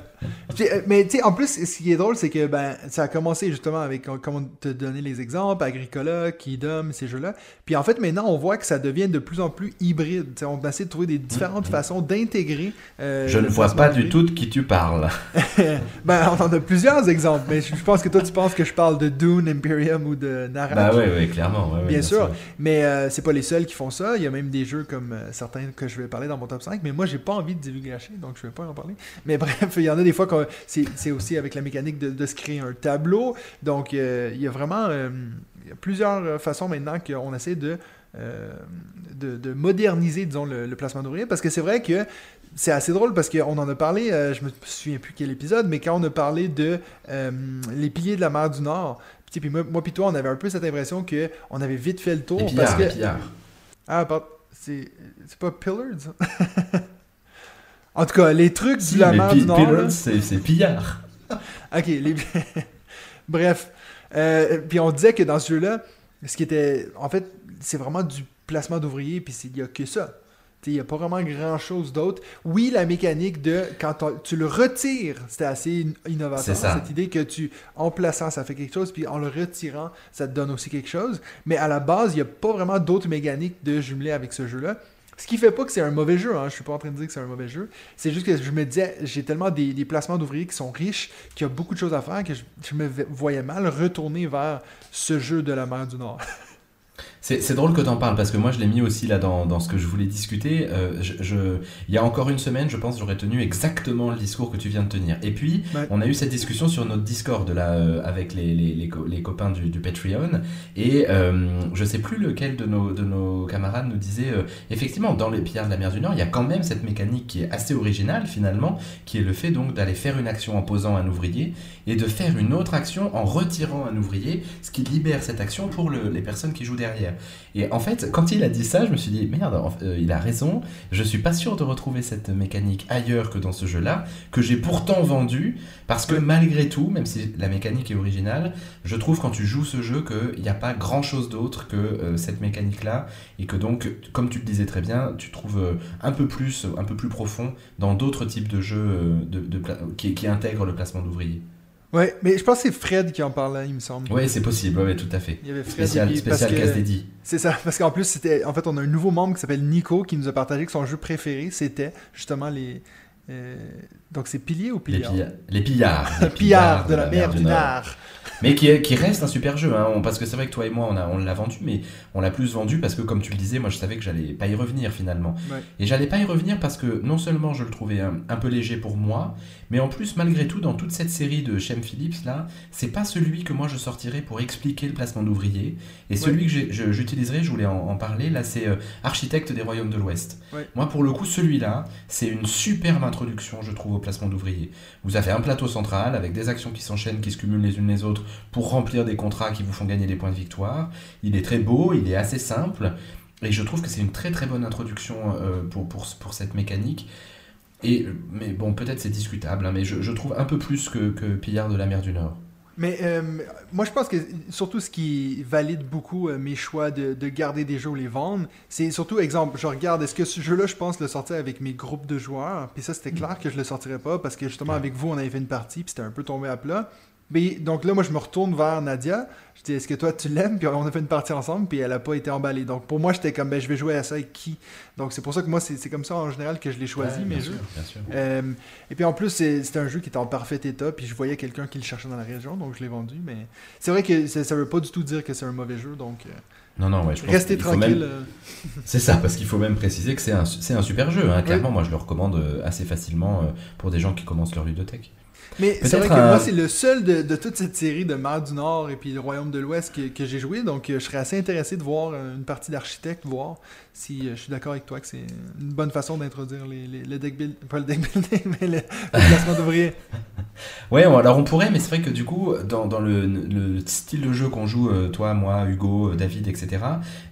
Puis, euh, Mais tu sais, en plus, ce qui est drôle, c'est que ben, ça a commencé justement avec, comme on te donnait les exemples, Agricola, Kingdom, ces jeux-là. Puis en fait, maintenant, on voit que ça devient de plus en plus hybride. Tu sais, on essaie de trouver des différentes
Mhm.
façons d'intégrer. euh,
Je ne vois pas du tout de qui tu parles.
ben, on en a plusieurs exemples, mais je pense que toi, tu penses que je parle de Dune, Imperium ou de Narak.
Bah ouais, ouais, clairement. ouais,
Bien sûr. Mais euh, c'est pas les seuls qui font ça. Il y a même des jeux comme euh, certains que je vais parler dans mon top 5. Mais moi, j'ai pas envie de divulgacher, donc je vais pas en parler. Mais bref, il y en a des fois que c'est aussi avec la mécanique de, de se créer un tableau. Donc, euh, il y a vraiment euh, il y a plusieurs euh, façons maintenant qu'on essaie de, euh, de, de moderniser, disons, le, le placement d'ouvriers. Parce que c'est vrai que c'est assez drôle parce qu'on en a parlé, euh, je me souviens plus quel épisode, mais quand on a parlé de euh, les piliers de la mer du Nord, puis, moi, moi puis toi, on avait un peu cette impression que on avait vite fait le tour.
Les
parce
pillards,
que...
les pillards.
Ah, c'est pas Pillars? en tout cas, les trucs
Si,
de la
mais
mer
pi-
du Nord.
c'est pillard.
Ok, les... Bref. Euh, puis on disait que dans ce jeu-là, ce qui était. En fait, c'est vraiment du placement d'ouvriers, puis c'est- il y a que ça. Il n'y a pas vraiment grand-chose d'autre. Oui, la mécanique de quand on- tu le retires, c'était assez in- innovateur. Cette idée que tu, en plaçant, ça fait quelque chose, puis en le retirant, ça te donne aussi quelque chose. Mais à la base, il n'y a pas vraiment d'autres mécaniques de jumeler avec ce jeu-là. Ce qui fait pas que c'est un mauvais jeu, hein. je suis pas en train de dire que c'est un mauvais jeu. C'est juste que je me disais, j'ai tellement des, placements d'ouvriers qui sont riches, qu'il y a beaucoup de choses à faire, que je me voyais mal retourner vers ce jeu de la mer du Nord.
C'est drôle que tu en parles parce que moi je l'ai mis aussi là dans, dans ce que je voulais discuter. Euh, je, je- il y a encore une semaine, je pense, j'aurais tenu exactement le discours que tu viens de tenir. Et puis,
Ouais.
on a eu cette discussion sur notre Discord là, euh, avec les, les, les, co- les copains du, du Patreon. Et euh, je sais plus lequel de nos, de nos camarades nous disait euh, effectivement, dans les pillards de la mer du Nord, il y a quand même cette mécanique qui est assez originale finalement, qui est le fait donc d'aller faire une action en posant un ouvrier et de faire une autre action en retirant un ouvrier, ce qui libère cette action pour le- les personnes qui jouent derrière. Et en fait, quand il a dit ça, je me suis dit, merde, euh, il a raison, je suis pas sûr de retrouver cette mécanique ailleurs que dans ce jeu-là, que j'ai pourtant vendu, parce que malgré tout, même si la mécanique est originale, je trouve quand tu joues ce jeu qu'il n'y a pas grand-chose d'autre que euh, cette mécanique-là, et que donc, comme tu le disais très bien, tu trouves euh, un peu plus, un peu plus profond dans d'autres types de jeux qui, qui intègrent le placement d'ouvriers.
Ouais, mais je pense que c'est Fred qui en parlait, il me semble.
Ouais, c'est possible, ouais, tout à fait.
Il y avait Fred
Spécial,
et
spécial casse dédié.
C'est ça, parce qu'en plus, c'était. En fait, on a un nouveau membre qui s'appelle Nico qui nous a partagé que son jeu préféré, c'était justement les. euh, Donc, c'est Pilier ou
Les
Pilier
pillards. Les pillards.
Le pillard de la mer du Nord.
Mais qui, est- qui reste un super jeu, hein, parce que c'est vrai que toi et moi, on, a- on l'a vendu, mais on l'a plus vendu parce que, comme tu le disais, moi je savais que j'allais pas y revenir finalement.
Ouais.
Et j'allais pas y revenir parce que non seulement je le trouvais un, un peu léger pour moi, mais en plus, malgré tout, dans toute cette série de Shem Phillips là, c'est pas celui que moi je sortirais pour expliquer le placement d'ouvriers. Et celui que je- j'utiliserai, je voulais en, en parler, là, c'est euh, Architecte des Royaumes de l'Ouest.
Ouais.
Moi, pour le coup, celui-là, c'est une superbe introduction, je trouve, au placement d'ouvriers. Vous avez un plateau central avec des actions qui s'enchaînent, qui se cumulent les unes les autres pour remplir des contrats qui vous font gagner des points de victoire. Il est très beau, il est assez simple, et je trouve que c'est une très très bonne introduction euh, pour, pour, pour cette mécanique. Et, mais bon, peut-être c'est discutable, hein, mais je, je trouve un peu plus que, que Pillard de la mer du Nord.
Mais euh, moi, je pense que surtout ce qui valide beaucoup euh, mes choix de, de garder des jeux ou les vendre, c'est surtout, exemple, je regarde, est-ce que ce jeu-là, je pense le sortir avec mes groupes de joueurs, puis ça, c'était clair que je le sortirais pas, parce que justement, avec vous, on avait fait une partie, puis c'était un peu tombé à plat. Mais donc là, moi, je me retourne vers Nadia. Je dis, est-ce que toi, tu l'aimes? Puis on a fait une partie ensemble, puis elle a pas été emballée. Donc pour moi, j'étais comme, ben, je vais jouer à ça avec qui? Donc c'est pour ça que moi, c'est comme ça en général que je l'ai choisi,
Ouais,
mes
bien
jeux.
sûr, bien sûr.
Euh, et puis en plus, c'est- un jeu qui était en parfait état, puis je voyais quelqu'un qui le cherchait dans la région, donc je l'ai vendu. Mais c'est vrai que ça, ça veut pas du tout dire que c'est un mauvais jeu, donc euh,
Non, non, ouais, je
restez tranquille.
même-
euh.
C'est ça, parce qu'il faut même préciser que c'est un, super jeu. hein. Clairement, moi je le recommande assez facilement pour des gens qui commencent leur ludothèque.
Mais c'est vrai que moi, c'est le seul de, de toute cette série de Mer du Nord et puis le Royaume de l'Ouest que, que j'ai joué, donc euh, je serais assez intéressé de voir euh, une partie d'architecte, voir si euh, je suis d'accord avec toi que c'est une bonne façon d'introduire les, les- le deck building, pas le deck building, mais le, le placement d'ouvriers.
Ouais, on- alors on pourrait, mais c'est vrai que du coup, dans, dans le, le style de jeu qu'on joue, euh, toi, moi, Hugo, euh, David, etc.,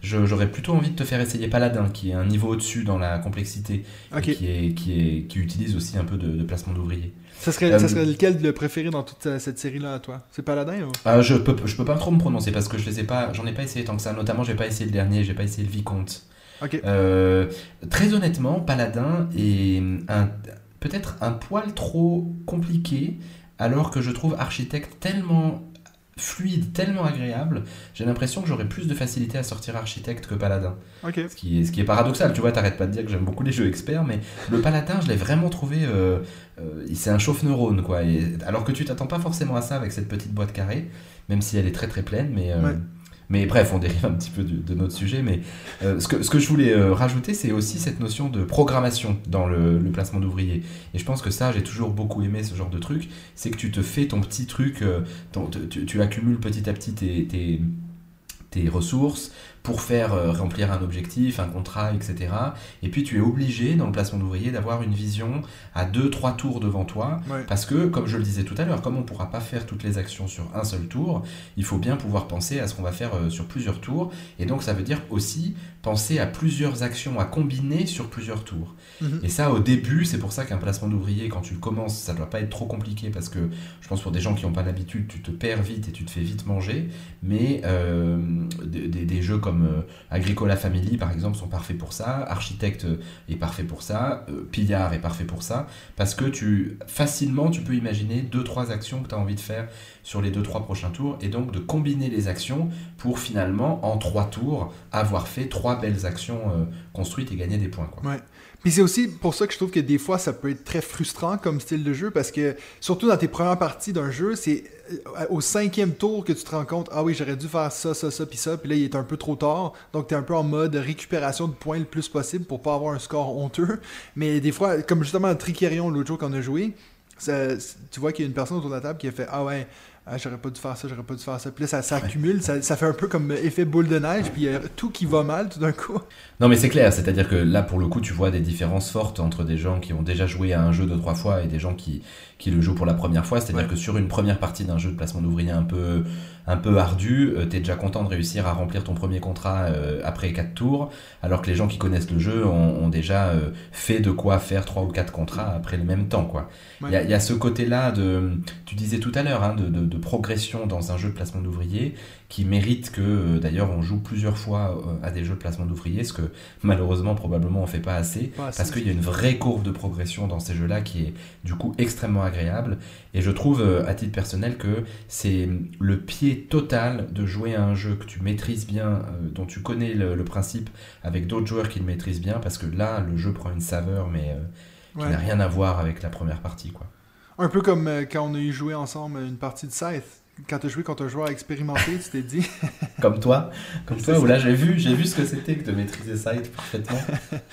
j'aurais plutôt envie de te faire essayer Paladin, qui est un niveau au-dessus dans la complexité, et qui, est, qui, est, qui utilise aussi un peu de, de placement d'ouvriers.
Ça serait,
Euh,
ça serait lequel le préféré dans toute cette série-là à toi? C'est Paladin ou?
Ah, je peux je peux pas trop me prononcer parce que je les ai pas j'en ai pas essayé tant que ça. Notamment j'ai pas essayé le dernier, j'ai pas essayé le Vicomte.
Ok.
Euh, très honnêtement, Paladin est un- peut-être un poil trop compliqué, alors que je trouve Architecte tellement fluide, tellement agréable. J'ai l'impression que j'aurais plus de facilité à sortir Architecte que Paladin.
Ok.
Ce qui est, ce qui est paradoxal, tu vois, t'arrêtes pas de dire que j'aime beaucoup les jeux experts, mais le Paladin, je l'ai vraiment trouvé. euh, euh, c'est un chauffe-neurone, quoi. Et- alors que tu t'attends pas forcément à ça avec cette petite boîte carrée, même si elle est très très pleine, mais. euh,
Ouais.
Mais bref, on dérive un petit peu de, notre sujet, mais euh, ce, que, je voulais euh, rajouter, c'est aussi cette notion de programmation dans le, placement d'ouvriers. Et je pense que ça, j'ai toujours beaucoup aimé ce genre de truc, c'est que tu te fais ton petit truc, euh, tu, accumules petit à petit tes ressources pour faire euh, remplir un objectif, un contrat, etc. Et puis tu es obligé, dans le placement d'ouvrier, d'avoir une vision à deux, trois tours devant toi,
Ouais.
parce que, comme je le disais tout à l'heure, comme on ne pourra pas faire toutes les actions sur un seul tour, il faut bien pouvoir penser à ce qu'on va faire euh, sur plusieurs tours. Et donc, ça veut dire aussi penser à plusieurs actions à combiner sur plusieurs tours.
Mhm.
Et ça, au début, c'est pour ça qu'un placement d'ouvrier, quand tu le commences, ça ne doit pas être trop compliqué parce que je pense pour des gens qui n'ont pas l'habitude, tu te perds vite et tu te fais vite manger. Mais euh, des, des- des jeux comme euh, Agricola Family, par exemple, sont parfaits pour ça. Architecte est parfait pour ça. Euh, Pillard est parfait pour ça. Parce que tu facilement, tu peux imaginer deux, trois actions que tu as envie de faire sur les deux, trois prochains tours. Et donc de combiner les actions pour finalement, en trois tours, avoir fait trois belles actions euh, construites et gagner des points. Quoi.
Ouais. Puis c'est aussi pour ça que je trouve que des fois ça peut être très frustrant comme style de jeu parce que surtout dans tes premières parties d'un jeu, c'est euh, au cinquième tour que tu te rends compte ah oui j'aurais dû faire ça ça ça puis ça puis là il est un peu trop tard donc t'es un peu en mode récupération de points le plus possible pour pas avoir un score honteux mais des fois comme justement Tricerion l'autre jour qu'on a joué tu vois qu'il y a une personne autour de la table qui a fait ah ouais ah, j'aurais pas dû faire ça, j'aurais pas dû faire ça. Puis là, ça s'accumule, ça, ça fait un peu comme effet boule de neige, puis il y a tout qui va mal tout d'un coup.
Non mais c'est clair, c'est-à-dire que là pour le coup tu vois des différences fortes entre des gens qui ont déjà joué à un jeu deux trois fois et des gens qui, qui le jouent pour la première fois, c'est-à-dire
Ouais.
que sur une première partie d'un jeu de placement d'ouvriers un peu, un peu ardu, euh, t'es déjà content de réussir à remplir ton premier contrat euh, après quatre tours, alors que les gens qui connaissent le jeu ont, ont déjà euh, fait de quoi faire trois ou quatre contrats après le même temps quoi. Il
Ouais.
y, a, il y a ce côté-là de, tu disais tout à l'heure, hein, de, de- de progression dans un jeu de placement d'ouvriers qui mérite que euh, d'ailleurs on joue plusieurs fois euh, à des jeux de placement d'ouvriers, ce que malheureusement probablement on fait pas assez,
Pas assez.
parce qu'il y a une vraie courbe de progression dans ces jeux-là qui est du coup extrêmement agréable. Et je trouve euh, à titre personnel que c'est le pied total de jouer à un jeu que tu maîtrises bien, dont tu connais le, le principe avec d'autres joueurs qui le maîtrisent bien, parce que là le jeu prend une saveur mais euh, qui
Ouais.
n'a rien à voir avec la première partie quoi.
Un peu comme quand on a eu joué ensemble une partie de Scythe. Quand tu as joué contre un joueur expérimenté, tu t'es dit.
Comme toi, comme toi, où
ça.
là j'ai vu, j'ai vu ce que c'était que de maîtriser Scythe parfaitement.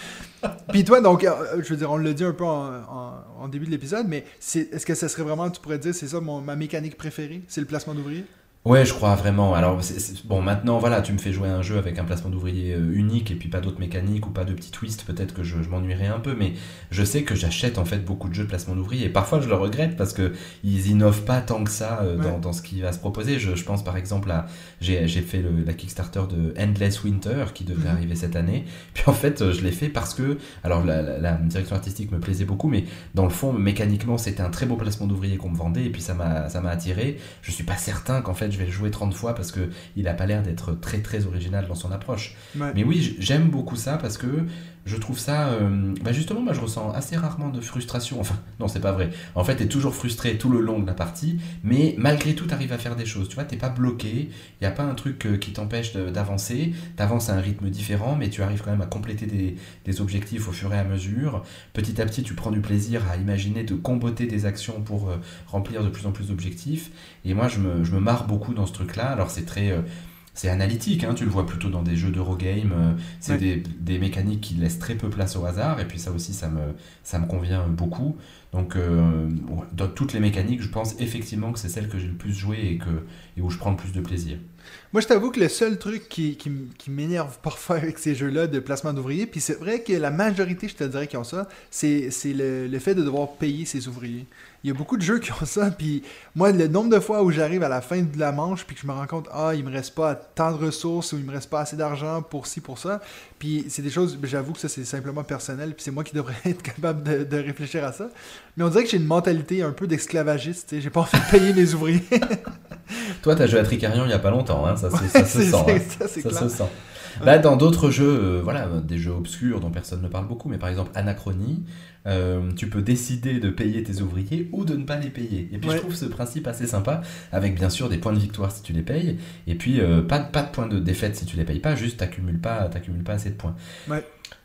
Puis toi, donc, euh, je veux dire, on l'a dit un peu en, en- en début de l'épisode, mais est-ce que ça serait vraiment, tu pourrais dire, c'est ça mon, ma mécanique préférée? C'est le placement d'ouvrier?
Ouais, je crois vraiment. Alors, bon, maintenant, voilà, tu me fais jouer à un jeu avec un placement d'ouvrier euh, unique et puis pas d'autres mécaniques ou pas de petits twists, peut-être que je, je m'ennuierais un peu, mais je sais que j'achète en fait beaucoup de jeux de placement d'ouvrier et parfois je le regrette parce que ils innovent pas tant que ça euh, dans, ce qui va se proposer. Je, je pense par exemple à. J'ai fait le- la Kickstarter de Endless Winter qui devait
Mhm.
arriver cette année. Puis en fait, euh, je l'ai fait parce que. Alors, la, la- la direction artistique me plaisait beaucoup, mais dans le fond, mécaniquement, c'était un très beau placement d'ouvrier qu'on me vendait et puis ça m'a ça m'a attiré. Je suis pas certain qu'en fait je vais le jouer 30 fois parce que il a pas l'air d'être très très original dans son approche.
Ouais.
Mais oui, j'aime beaucoup ça parce que je trouve ça. euh, bah justement, moi je ressens assez rarement de frustration. Enfin, non, c'est pas vrai. En fait, t'es toujours frustré tout le long de la partie, mais malgré tout, t'arrives à faire des choses. Tu vois, t'es pas bloqué. Il y a pas un truc euh, qui t'empêche d'avancer. T'avances à un rythme différent, mais tu arrives quand même à compléter des, objectifs au fur et à mesure. Petit à petit, tu prends du plaisir à imaginer de comboter des actions pour euh, remplir de plus en plus d'objectifs. Et moi, je me, je me marre beaucoup dans ce truc-là. Alors, c'est très. C'est analytique, hein, tu le vois plutôt dans des jeux d'Eurogame, euh, c'est
Ouais.
des, des mécaniques qui laissent très peu place au hasard, et puis ça aussi, ça me, ça me convient beaucoup. Donc, euh, dans toutes les mécaniques, je pense effectivement que c'est celle que j'ai le plus joué et, que, et où je prends le plus de plaisir.
Moi, je t'avoue que le seul truc qui, qui, m'énerve parfois avec ces jeux-là de placement d'ouvriers, puis c'est vrai que la majorité, je te dirais, qui ont ça, c'est c'est le, le fait de devoir payer ses ouvriers. Il y a beaucoup de jeux qui ont ça, puis moi, le nombre de fois où j'arrive à la fin de la manche, puis que je me rends compte, ah, il me reste pas tant de ressources, ou il me reste pas assez d'argent pour ci, pour ça, puis c'est des choses, j'avoue que ça, c'est simplement personnel, puis c'est moi qui devrais être capable de, de réfléchir à ça. Mais on dirait que j'ai une mentalité un peu d'esclavagiste, j'ai pas envie de payer mes ouvriers.
Toi, t'as joué à Tricarion il y a pas longtemps, hein, ça, se- ça se
C'est-
sent. hein.
ça,
Ça se sent. Là, dans d'autres jeux, euh, voilà, des jeux obscurs dont personne ne parle beaucoup, mais par exemple Anachronie, euh, tu peux décider de payer tes ouvriers ou de ne pas les payer. Et puis
Ouais.
je trouve ce principe assez sympa, avec bien sûr des points de victoire si tu les payes, et puis euh, pas, de- pas de points de défaite si tu les payes pas, juste t'accumules pas, t'accumules pas assez de points.
Ouais.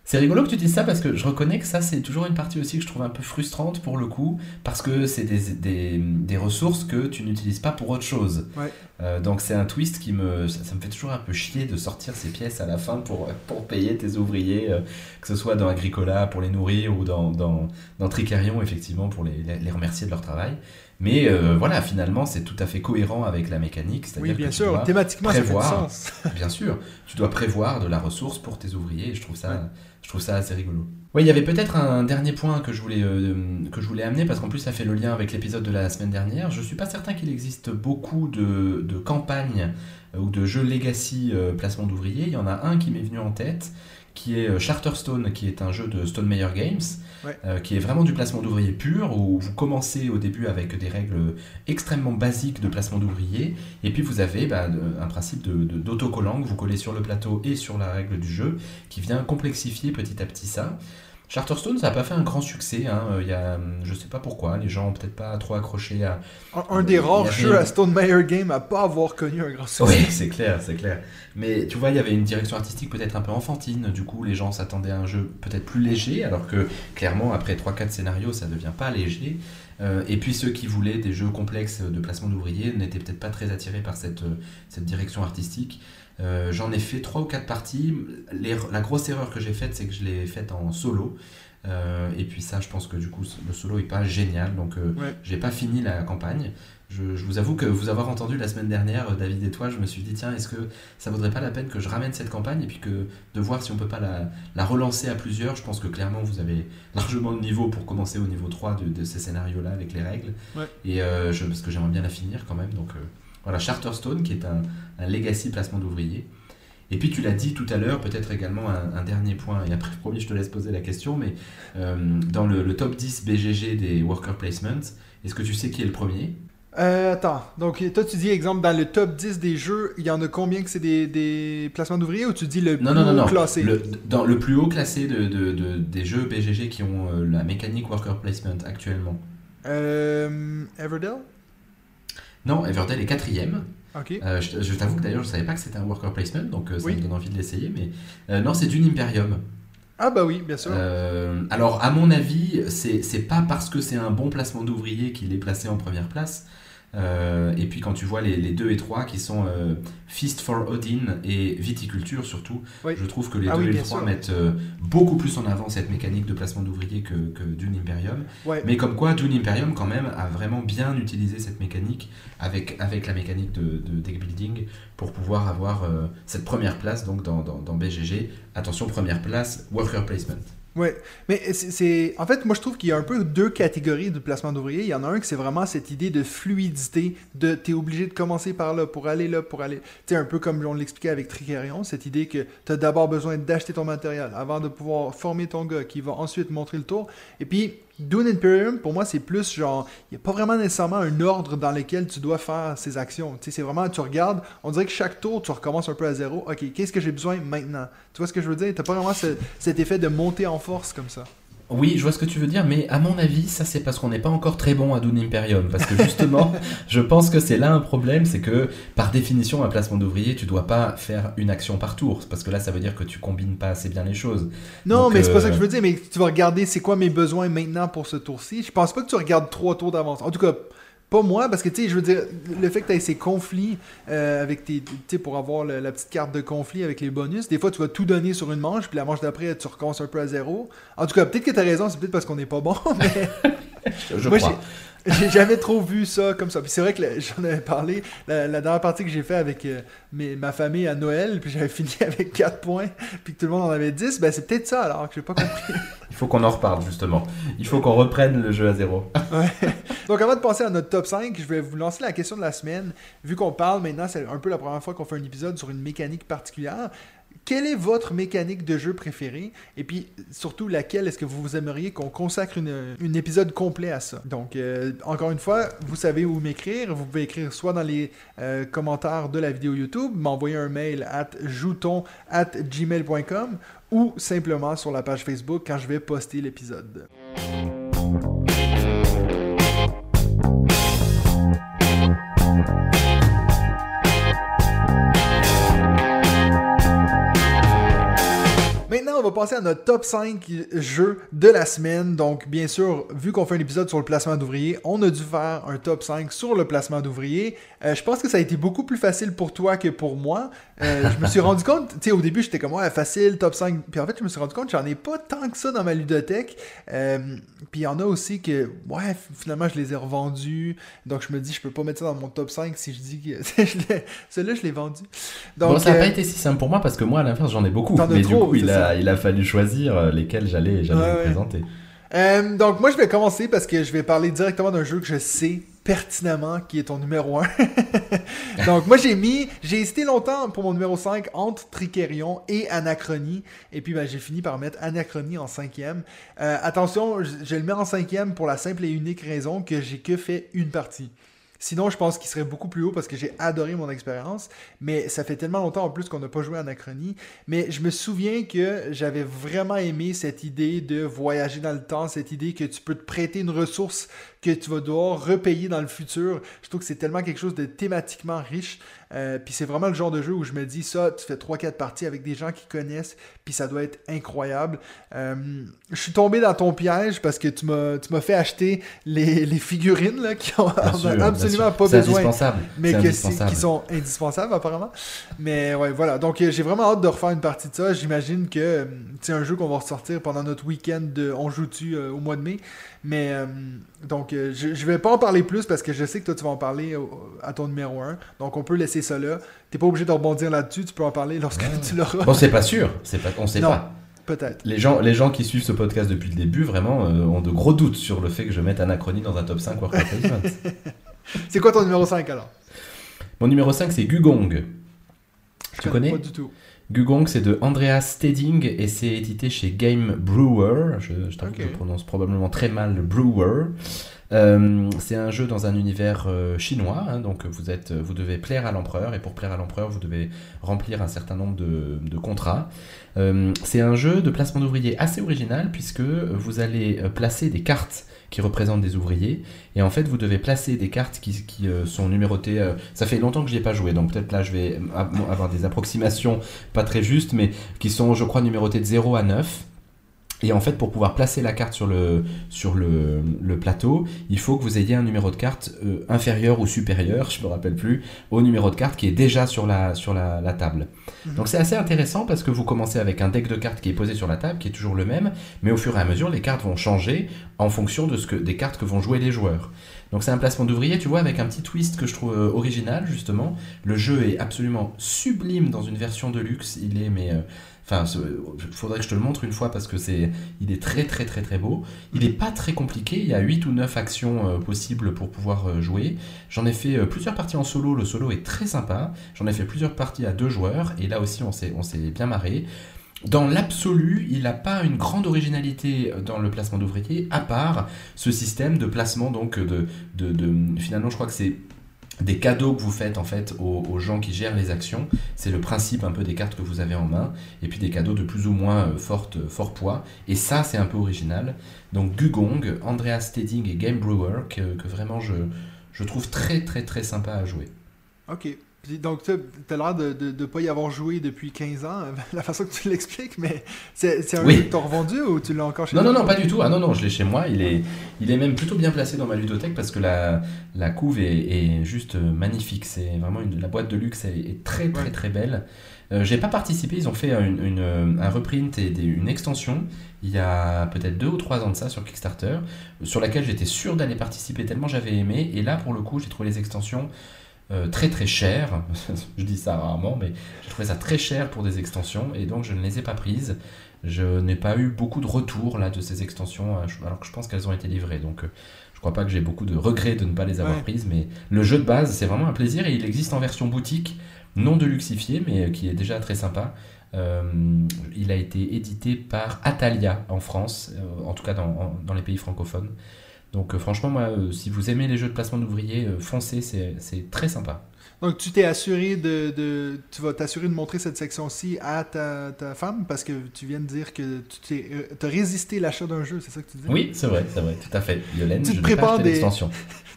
C'est rigolo que tu dises ça parce que je reconnais que ça c'est toujours une partie aussi que je trouve un peu frustrante pour le coup parce que c'est des, des, des ressources que tu n'utilises pas pour autre chose.
Ouais.
Euh, donc c'est un twist qui me ça, ça me fait toujours un peu chier de sortir ces pièces à la fin pour, pour payer tes ouvriers, euh, que ce soit dans Agricola pour les nourrir ou dans, dans, dans Tricarion effectivement pour les, les- remercier de leur travail. Mais euh, voilà, finalement c'est tout à fait cohérent avec la mécanique. c'est-à-dire
Oui,
que
bien
tu
sûr,
dois-
thématiquement, ça fait du
prévoir.
sens.
Bien sûr, tu dois prévoir de la ressource pour tes ouvriers et je trouve ça, je trouve ça assez rigolo. Oui, il y avait peut-être un dernier point que je voulais, euh, que je voulais amener parce qu'en plus ça fait le lien avec l'épisode de la semaine dernière. Je suis pas certain qu'il existe beaucoup de, de campagnes euh, ou de jeux legacy euh, placement d'ouvriers. Il y en a un qui m'est venu en tête qui est Charterstone, qui est un jeu de Stone Meyer Games, Euh, qui est vraiment du placement d'ouvriers pur, où vous commencez au début avec des règles extrêmement basiques de placement d'ouvriers, et puis vous avez bah, un principe de- de- d'autocollant que vous collez sur le plateau et sur la règle du jeu, qui vient complexifier petit à petit ça. Charterstone, ça n'a pas fait un grand succès. Hein. euh, Il y a, hum, je sais pas pourquoi, les gens ont peut-être pas trop accroché à.
Un, un des rares
avait-
jeux à Stone Meyer Game à pas avoir connu un grand succès.
Oui, c'est clair, c'est clair. Mais tu vois, il y avait une direction artistique peut-être un peu enfantine. Du coup, les gens s'attendaient à un jeu peut-être plus léger, alors que clairement, après 3-4 scénarios, ça ne devient pas léger. Euh, et puis ceux qui voulaient des jeux complexes de placement d'ouvriers n'étaient peut-être pas très attirés par cette, euh, cette direction artistique. Euh, J'en ai fait 3 ou 4 parties. La grosse erreur que j'ai faite, c'est que je l'ai faite en solo. Euh, et puis ça, je pense que du coup, le solo est pas génial. Donc, euh,
Ouais.
j'ai pas fini la campagne. Je, je vous avoue que vous avoir entendu la semaine dernière, euh, David et toi, je me suis dit, tiens, est-ce que ça vaudrait pas la peine que je ramène cette campagne et puis que de voir si on peut pas la, la relancer à plusieurs. Je pense que clairement, vous avez largement le niveau pour commencer au niveau 3 de, de ces scénarios-là avec les règles.
Ouais.
Et euh, je, parce que j'aimerais bien la finir quand même. Donc voilà, Charterstone, qui est un, un legacy placement d'ouvriers. Et puis tu l'as dit tout à l'heure, peut-être également un, un dernier point, et après promis je te laisse poser la question, mais euh, dans le, le top 10 BGG des worker placements, est-ce que tu sais qui est le premier?
Euh, attends, donc toi tu dis exemple dans le top 10 des jeux, il y en a combien que c'est des, des placements d'ouvriers ou tu dis le
Non,
plus
non, non,
haut
non.
classé?
Le, dans le plus haut classé de, de- de- des jeux BGG qui ont euh, la mécanique worker placement actuellement.
Everdell?
Non, Everdell est quatrième.
Ok.
Euh, je je t'avoue que d'ailleurs je savais pas que c'était un worker placement, donc euh, ça
Oui.
me donne envie de l'essayer. Mais euh, non, c'est Dune Imperium.
Ah bah oui, bien sûr.
Alors, à mon avis, c'est c'est pas parce que c'est un bon placement d'ouvrier qu'il est placé en première place. Euh, et puis quand tu vois les, les 2 et 3 qui sont euh, Feast for Odin et Viticulture surtout,
Oui.
je trouve que les
Ah
2
oui,
et
bien
3
sûr.
mettent euh, beaucoup plus en avant cette mécanique de placement d'ouvrier que, que Dune Imperium.
Ouais.
Mais comme quoi, Dune Imperium quand même a vraiment bien utilisé cette mécanique avec, avec la mécanique de, de deck building pour pouvoir avoir euh, cette première place donc dans, dans, dans BGG. Attention, première place, worker placement.
Ouais, mais c'est- c'est. En fait, moi je trouve qu'il y a un peu deux catégories de placement d'ouvriers. Il y en a un qui c'est vraiment cette idée de fluidité, de t'es obligé de commencer par là pour aller là, pour aller. Tu sais, un peu comme on l'expliquait avec Tricarion, cette idée que t'as d'abord besoin d'acheter ton matériel avant de pouvoir former ton gars qui va ensuite montrer le tour. Et puis, Dune Imperium, pour moi, c'est plus genre. Il n'y a pas vraiment nécessairement un ordre dans lequel tu dois faire ces actions. Tu sais, c'est vraiment, tu regardes, on dirait que chaque tour, tu recommences un peu à zéro. Ok, qu'est-ce que j'ai besoin maintenant? Tu vois ce que je veux dire? T'as pas vraiment ce- cet effet de monter en force comme ça.
Oui, je vois ce que tu veux dire, mais à mon avis, ça c'est parce qu'on n'est pas encore très bon à Dune Imperium. Parce que justement, je pense que c'est là un problème, c'est que par définition, un placement d'ouvrier, tu dois pas faire une action par tour. Parce que là, ça veut dire que tu combines pas assez bien les choses.
Non,
Donc,
mais c'est pas
euh,
ça que je veux dire, mais tu vas regarder c'est quoi mes besoins maintenant pour ce tour-ci. Je pense pas que tu regardes trois tours d'avance. En tout cas, pas moi, parce que tu sais, je veux dire, le fait que tu aies ces conflits euh, avec tes. Tu sais, pour avoir le- la petite carte de conflit avec les bonus, des fois tu vas tout donner sur une manche, puis la manche d'après tu recommences un peu à zéro. En tout cas, peut-être que tu as raison, c'est peut-être parce qu'on n'est pas bon, mais.
Je
Moi,
crois.
J'ai jamais trop vu ça comme ça. Puis c'est vrai que j'en avais parlé, la, la dernière partie que j'ai fait avec euh, mes- ma famille à Noël, puis j'avais fini avec 4 points, puis que tout le monde en avait 10, ben c'est peut-être ça alors que j'ai pas compris.
Il faut qu'on en reparle justement. Il faut qu'on reprenne le jeu à zéro.
Donc avant de passer à notre top 5, je vais vous lancer la question de la semaine. Vu qu'on parle maintenant, c'est un peu la première fois qu'on fait un épisode sur une mécanique particulière. Quelle est votre mécanique de jeu préférée? Et puis, surtout, laquelle est-ce que vous aimeriez qu'on consacre une, épisode complet à ça? Donc, euh, encore une fois, vous savez où m'écrire. Vous pouvez écrire soit dans les euh, commentaires de la vidéo YouTube, m'envoyer un mail à jouton at gmail.com ou simplement sur la page Facebook quand je vais poster l'épisode. Va passer à notre top 5 jeux de la semaine. Donc, bien sûr, vu qu'on fait un épisode sur le placement d'ouvriers, on a dû faire un top 5 sur le placement d'ouvriers. Euh, je pense que ça a été beaucoup plus facile pour toi que pour moi. Euh, je me suis rendu compte, tu sais, au début, j'étais comme, ouais, facile, top 5. Puis en fait, je me suis rendu compte j'en ai pas tant que ça dans ma ludothèque. Euh, puis il y en a aussi que, ouais, finalement, je les ai revendus. Donc, je me dis, je peux pas mettre ça dans mon top 5 si je dis que celui-là, je l'ai vendu. Donc,
bon, ça n'a pas été si simple pour moi parce que moi, à l'inverse, j'en ai beaucoup. Mais du
trop,
coup, il
c'est
a, il a fallu choisir euh, lesquels j'allais j'allais
Ouais,
vous
ouais.
présenter.
Euh, donc moi je vais commencer parce que je vais parler directement d'un jeu que je sais pertinemment qui est ton numéro 1. donc moi j'ai mis, j'ai hésité longtemps pour mon numéro 5 entre Tricerion et Anachronie. Et puis ben, j'ai fini par mettre Anachronie en cinquième. Euh, attention, je, je le mets en cinquième pour la simple et unique raison que j'ai que fait une partie. Sinon, je pense qu'il serait beaucoup plus haut parce que j'ai adoré mon expérience. Mais ça fait tellement longtemps en plus qu'on n'a pas joué à Anachronie. Mais je me souviens que j'avais vraiment aimé cette idée de voyager dans le temps, cette idée que tu peux te prêter une ressource que tu vas devoir repayer dans le futur. Je trouve que c'est tellement quelque chose de thématiquement riche. Euh, puis c'est vraiment le genre de jeu où je me dis ça, tu fais 3-4 parties avec des gens qui connaissent, puis ça doit être incroyable. Euh, je suis tombé dans ton piège parce que tu m'as fait acheter les, les figurines là, qui ont
sûr,
absolument pas besoin mais que qui sont indispensables apparemment. Mais ouais, voilà. Donc euh, j'ai vraiment hâte de refaire une partie de ça. J'imagine que c'est un jeu qu'on va ressortir pendant notre week-end de On joue dessus euh, au mois de mai. Mais euh, donc euh, je, je vais pas en parler plus parce que je sais que toi tu vas en parler au- à ton numéro 1. Donc on peut laisser ça là. T'es pas obligé de rebondir là-dessus, tu peux en parler lorsque tu l'auras.
Bon, c'est pas sûr. C'est pas, on sait
Non.
pas.
Peut-être.
Les gens, les gens qui suivent ce podcast depuis le début, vraiment, euh, ont de gros doutes sur le fait que je mette Anachronie dans un top 5 Warcraft Placement.
C'est quoi ton numéro 5 alors?
Mon numéro 5, c'est Gugong.
Je
Tu connais?
Pas du tout.
Gugong, c'est de Andreas Steding et c'est édité chez Game Brewer. Je, je je prononce probablement très mal le Brewer. Euh, c'est un jeu dans un univers euh, chinois, hein, donc vous, êtes, vous devez plaire à l'empereur et pour plaire à l'empereur, vous devez remplir un certain nombre de, de contrats. Euh, c'est un jeu de placement d'ouvriers assez original puisque vous allez placer des cartes qui représentent des ouvriers et en fait vous devez placer des cartes qui, qui, euh, sont numérotées. euh, ça fait longtemps que je n'y ai pas joué donc peut-être là je vais avoir des approximations pas très justes mais qui sont je crois numérotées de 0 à 9. Et en fait, pour pouvoir placer la carte sur le, sur le, le plateau, il faut que vous ayez un numéro de carte euh, inférieur ou supérieur, je me rappelle plus, au numéro de carte qui est déjà sur la, sur la, la table. Donc c'est assez intéressant parce que vous commencez avec un deck de cartes qui est posé sur la table, qui est toujours le même, mais au fur et à mesure, les cartes vont changer en fonction de ce que, des cartes que vont jouer les joueurs. Donc c'est un placement d'ouvrier, tu vois, avec un petit twist que je trouve euh, original, justement. Le jeu est absolument sublime dans une version de luxe. Il est, mais... euh, Enfin, il faudrait que je te le montre une fois parce que c'est, il est très très très très beau. Il est pas très compliqué. Il y a 8 ou 9 actions euh, possibles pour pouvoir euh, jouer. J'en ai fait euh, plusieurs parties en solo. Le solo est très sympa. J'en ai fait plusieurs parties à deux joueurs et là aussi on s'est, on s'est bien marré. Dans l'absolu, il n'a pas une grande originalité dans le placement d'ouvriers, à part ce système de placement donc de, de, de- finalement je crois que c'est des cadeaux que vous faites en fait aux, gens qui gèrent les actions. C'est le principe un peu des cartes que vous avez en main, et puis des cadeaux de plus ou moins euh, forte, fort poids. Et ça, c'est un peu original. Donc Gugong, Andreas Steding et Game Brewer, que, que vraiment je, je trouve très très très sympa à jouer.
Ok. Puis donc, tu as l'air de ne pas y avoir joué depuis 15 ans, la façon que tu l'expliques, mais c'est un
Oui.
jeu que tu as revendu ou tu l'as encore chez
Non,
toi?
non, non, pas du tout. Ah non, non, je l'ai chez moi. Il est, il est même plutôt bien placé dans ma ludothèque parce que la, la couve est, est juste euh, magnifique. C'est vraiment une, la boîte de luxe est, est très, très, très belle. Euh, J'ai pas participé. Ils ont fait une, une, euh, un reprint et des- une extension il y a peut-être deux ou trois ans de ça sur Kickstarter, sur laquelle j'étais sûr d'aller participer tellement j'avais aimé. Et là, pour le coup, j'ai trouvé les extensions euh, très très chères. je dis ça rarement, mais j'ai trouvé ça très cher pour des extensions et donc je ne les ai pas prises. Je n'ai pas eu beaucoup de retours là de ces extensions, euh, alors que je pense qu'elles ont été livrées. Donc euh, je crois pas que j'ai beaucoup de regrets de ne pas les avoir
Ouais.
prises, mais le jeu de base c'est vraiment un plaisir et il existe en version boutique, non de luxifié, mais euh, qui est déjà très sympa. Euh, il a été édité par Atalia en France, en tout cas dans, en- dans les pays francophones. Donc euh, franchement, moi, euh, si vous aimez les jeux de placement d'ouvriers, euh, foncez, c'est très sympa.
Donc, tu t'es assuré de, de- Tu vas t'assurer de montrer cette section-ci à ta, ta femme parce que tu viens de dire que tu as résisté l'achat d'un jeu, c'est ça que tu dis?
Oui, c'est vrai, c'est vrai, tout à fait. Yolène,
Tu te
je
prépares des-.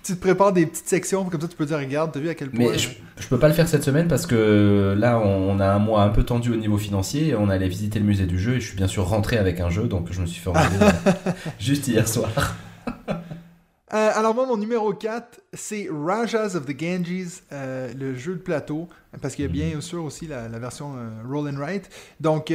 Tu te prépares des petites sections, comme ça tu peux dire, regarde, t'as vu à quel point.
Mais je, je peux pas le faire cette semaine parce que là, on, a un mois un peu tendu au niveau financier. On allait visiter le musée du jeu et je suis bien sûr rentré avec un jeu, donc je me suis fait juste hier soir.
Euh, alors moi, mon numéro 4, c'est Rajas of the Ganges, euh, le jeu de plateau, parce qu'il y a bien sûr aussi la, la version euh, Roll and Write. Donc,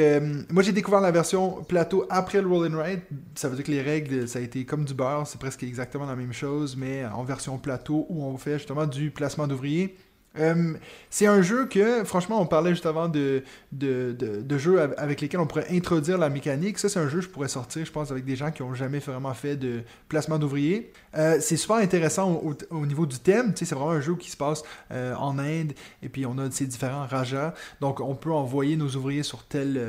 moi, j'ai découvert la version plateau après le Roll and Write. Ça veut dire que les règles, ça a été comme du beurre, c'est presque exactement la même chose, mais en version plateau où on fait justement du placement d'ouvriers. Euh, c'est un jeu que, franchement, on parlait juste avant de, de, de, jeux av- avec lesquels on pourrait introduire la mécanique. Ça, c'est un jeu que je pourrais sortir, je pense, avec des gens qui n'ont jamais vraiment fait de placement d'ouvriers. Euh, c'est super intéressant au, au- au niveau du thème. C'est vraiment un jeu qui se passe euh, en Inde et puis on a ces différents rajas. Donc, on peut envoyer nos ouvriers sur tel,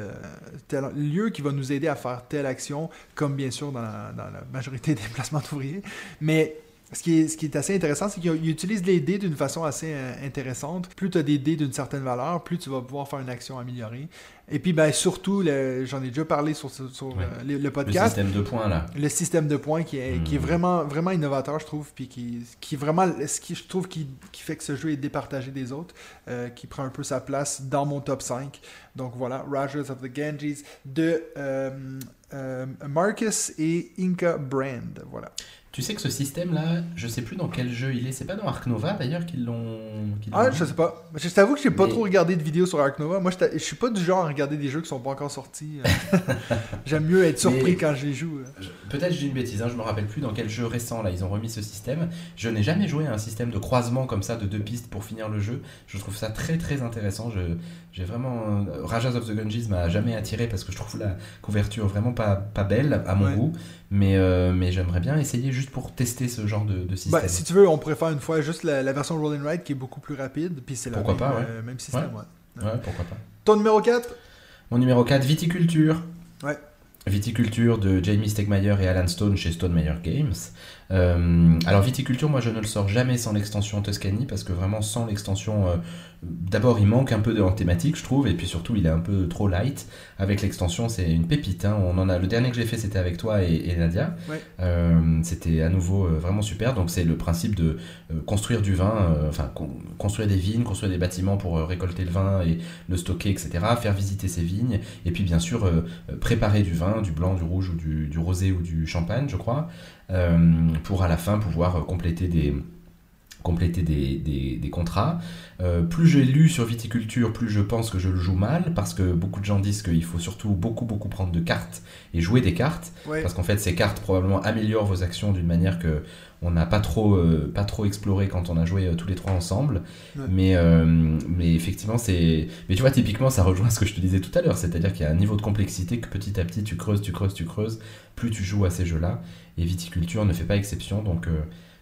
tel lieu qui va nous aider à faire telle action, comme bien sûr dans la, dans la majorité des placements d'ouvriers. Mais ce qui, est, ce qui est assez intéressant, c'est qu'il utilise les dés d'une façon assez euh, intéressante. Plus tu as des dés d'une certaine valeur, plus tu vas pouvoir faire une action améliorée. Et puis, ben, surtout, j'en ai déjà parlé sur, sur- sur,
Ouais.
euh, le, le
Le
podcast
système de points là.
le système de points qui est, qui est
Mhm.
vraiment, vraiment innovateur, je trouve, puis qui, qui est vraiment ce qui, je trouve, qui, qui fait que ce jeu est départagé des autres, euh, qui prend un peu sa place dans mon top 5. Donc voilà, Rogers of the Ganges de euh, euh, Marcus et Inca Brand. Voilà.
Tu sais que ce système là, je sais plus dans quel jeu il est. C'est pas dans Ark Nova d'ailleurs qu'ils l'ont.
Ah, je sais pas. Je t'avoue que j'ai pas
Mais-
trop regardé de vidéos sur Ark Nova. Moi, je suis pas du genre à regarder des jeux qui sont pas encore sortis. euh. J'aime mieux être surpris
Mais-
quand je les joue. euh.
Je- Peut-être je dis une bêtise, hein, je me rappelle plus dans quel jeu récent là ils ont remis ce système. Je n'ai jamais joué à un système de croisement comme ça de deux pistes pour finir le jeu. Je trouve ça très très intéressant. Je, j'ai vraiment euh, Rajas of the Gungees m'a jamais attiré parce que je trouve la couverture vraiment pas, pas belle à mon
Ouais.
goût. Mais, euh, mais j'aimerais bien essayer juste pour tester ce genre de, de système.
Si tu veux, on pourrait faire une fois juste la, la version Roll and Ride qui est beaucoup plus rapide. Puis c'est le même,
pas, ouais.
euh, même système. ouais.
Ouais, pourquoi pas.
Ton numéro 4
Mon numéro 4, Viticulture.
Ouais.
Viticulture de Jamie Stegmaier et Alan Stone chez Stonemeyer Games. Euh, alors Viticulture, moi je ne le sors jamais sans l'extension Tuscany parce que vraiment sans l'extension, euh, d'abord il manque un peu de en thématique je trouve et puis surtout il est un peu trop light. Avec l'extension c'est une pépite. hein. On en a le dernier que j'ai fait c'était avec toi et, et Nadia.
Ouais.
Euh, c'était à nouveau vraiment super. Donc c'est le principe de construire du vin, enfin con- construire des vignes, construire des bâtiments pour récolter le vin et le stocker, etc. Faire visiter ces vignes et puis bien sûr préparer du vin, du blanc, du rouge ou du, du rosé ou du champagne, je crois, pour à la fin pouvoir euh, compléter des compléter des, des- des contrats. Euh, plus j'ai lu sur viticulture, plus je pense que je le joue mal, parce que beaucoup de gens disent qu'il faut surtout beaucoup beaucoup prendre de cartes et jouer des cartes,
Ouais.
parce qu'en fait ces cartes probablement améliorent vos actions d'une manière que on n'a pas trop euh, pas trop exploré quand on a joué euh, tous les trois ensemble.
Ouais.
Mais euh, mais effectivement c'est mais tu vois typiquement ça rejoint ce que je te disais tout à l'heure, c'est-à-dire qu'il y a un niveau de complexité que petit à petit tu creuses, tu creuses, tu creuses, plus tu joues à ces jeux-là et viticulture ne fait pas exception donc euh,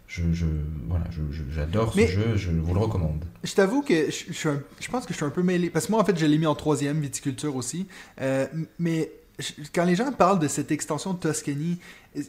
je, je, voilà, je- je- j'adore ce jeu, je vous le recommande.
Je t'avoue que je, je suis un- je pense que je suis un peu mêlé. Parce que moi, en fait, je l'ai mis en troisième, viticulture aussi. Euh, mais quand les gens parlent de cette extension de Tuscany,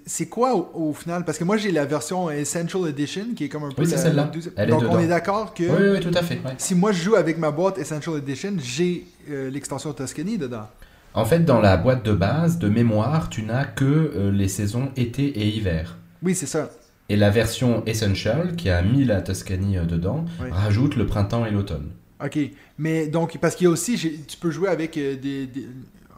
c'est quoi au, au final? Parce que moi, j'ai la version Essential Edition qui est comme un peu
Oui, c'est celle-là. est
Donc, on est d'accord que
Oui, oui, tout à fait. ouais.
si moi je joue avec ma boîte Essential Edition, j'ai euh, l'extension Tuscany dedans.
En fait, dans la boîte de base, de mémoire, tu n'as que euh, les saisons été et hiver.
Oui, c'est ça.
Et la version Essential, qui a mis la Tuscany euh, dedans,
Oui.
rajoute le printemps et l'automne.
Ok, mais donc, parce qu'il y a aussi, tu peux jouer avec euh, des, des-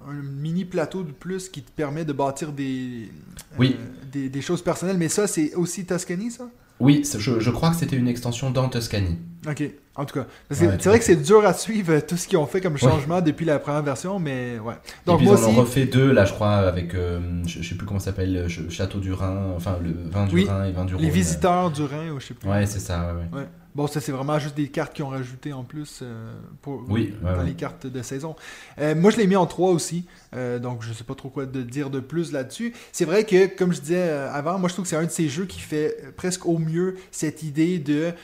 un mini plateau de plus qui te permet de bâtir des,
Oui.
des, des choses personnelles, mais ça, c'est aussi Tuscany, ça?
Oui, je, je crois que c'était une extension dans Tuscany.
Ok, en tout cas.
Ouais,
c'est vrai que c'est dur à suivre euh, tout ce qu'ils ont fait comme changement depuis la première version, mais ouais. Donc
et puis
moi
ils en
aussi,
ont refait deux, là, je crois, avec, euh, je, je sais plus comment ça s'appelle, le ch- Château du Rhin, enfin, le vin du
Oui,
Rhin et vin du Rhône.
les visiteurs du Rhin, ou je sais plus.
Ouais, c'est ça, ouais, ouais.
Bon, ça, c'est vraiment juste des cartes qu'ils ont rajoutées en plus euh, pour,
Oui,
dans
ouais.
les cartes de saison. Euh, moi, je l'ai mis en 3 aussi, euh, donc je sais pas trop quoi de dire de plus là-dessus. C'est vrai que, comme je disais avant, moi, je trouve que c'est un de ces jeux qui fait presque au mieux cette idée de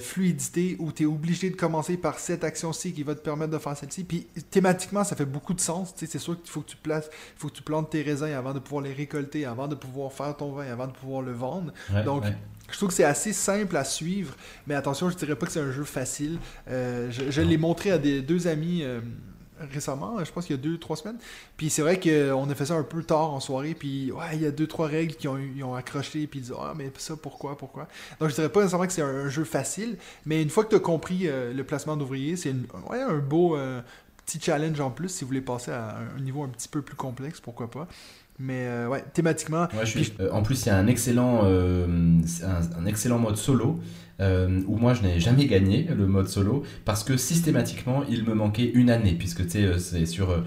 fluidité où tu es obligé de commencer par cette action-ci qui va te permettre de faire celle-ci. Puis thématiquement, ça fait beaucoup de sens. Tu sais, C'est sûr qu'il faut que tu places, faut que tu plantes tes raisins avant de pouvoir les récolter, avant de pouvoir faire ton vin, avant de pouvoir le vendre.
Ouais,
Donc. Je trouve que c'est assez simple à suivre, mais attention, je dirais pas que c'est un jeu facile. Euh, je l'ai montré à des deux amis euh, récemment, je pense qu'il y a deux, trois semaines. Puis c'est vrai qu'on a fait ça un peu tard en soirée, puis ouais, il y a deux, trois règles qui ont, ils accroché, puis ils disent Ah, mais ça, pourquoi, pourquoi? Donc je dirais pas nécessairement que c'est un, jeu facile, mais une fois que tu as compris euh, le placement d'ouvriers, c'est ouais, un beau petit challenge en plus si vous voulez passer à un niveau un petit peu plus complexe, pourquoi pas. Mais euh, ouais, thématiquement,
Ouais, je suis- euh, en plus, il y a un excellent, euh, un excellent mode solo euh, où moi je n'ai jamais gagné le mode solo parce que systématiquement il me manquait une année puisque euh, c'est sur euh,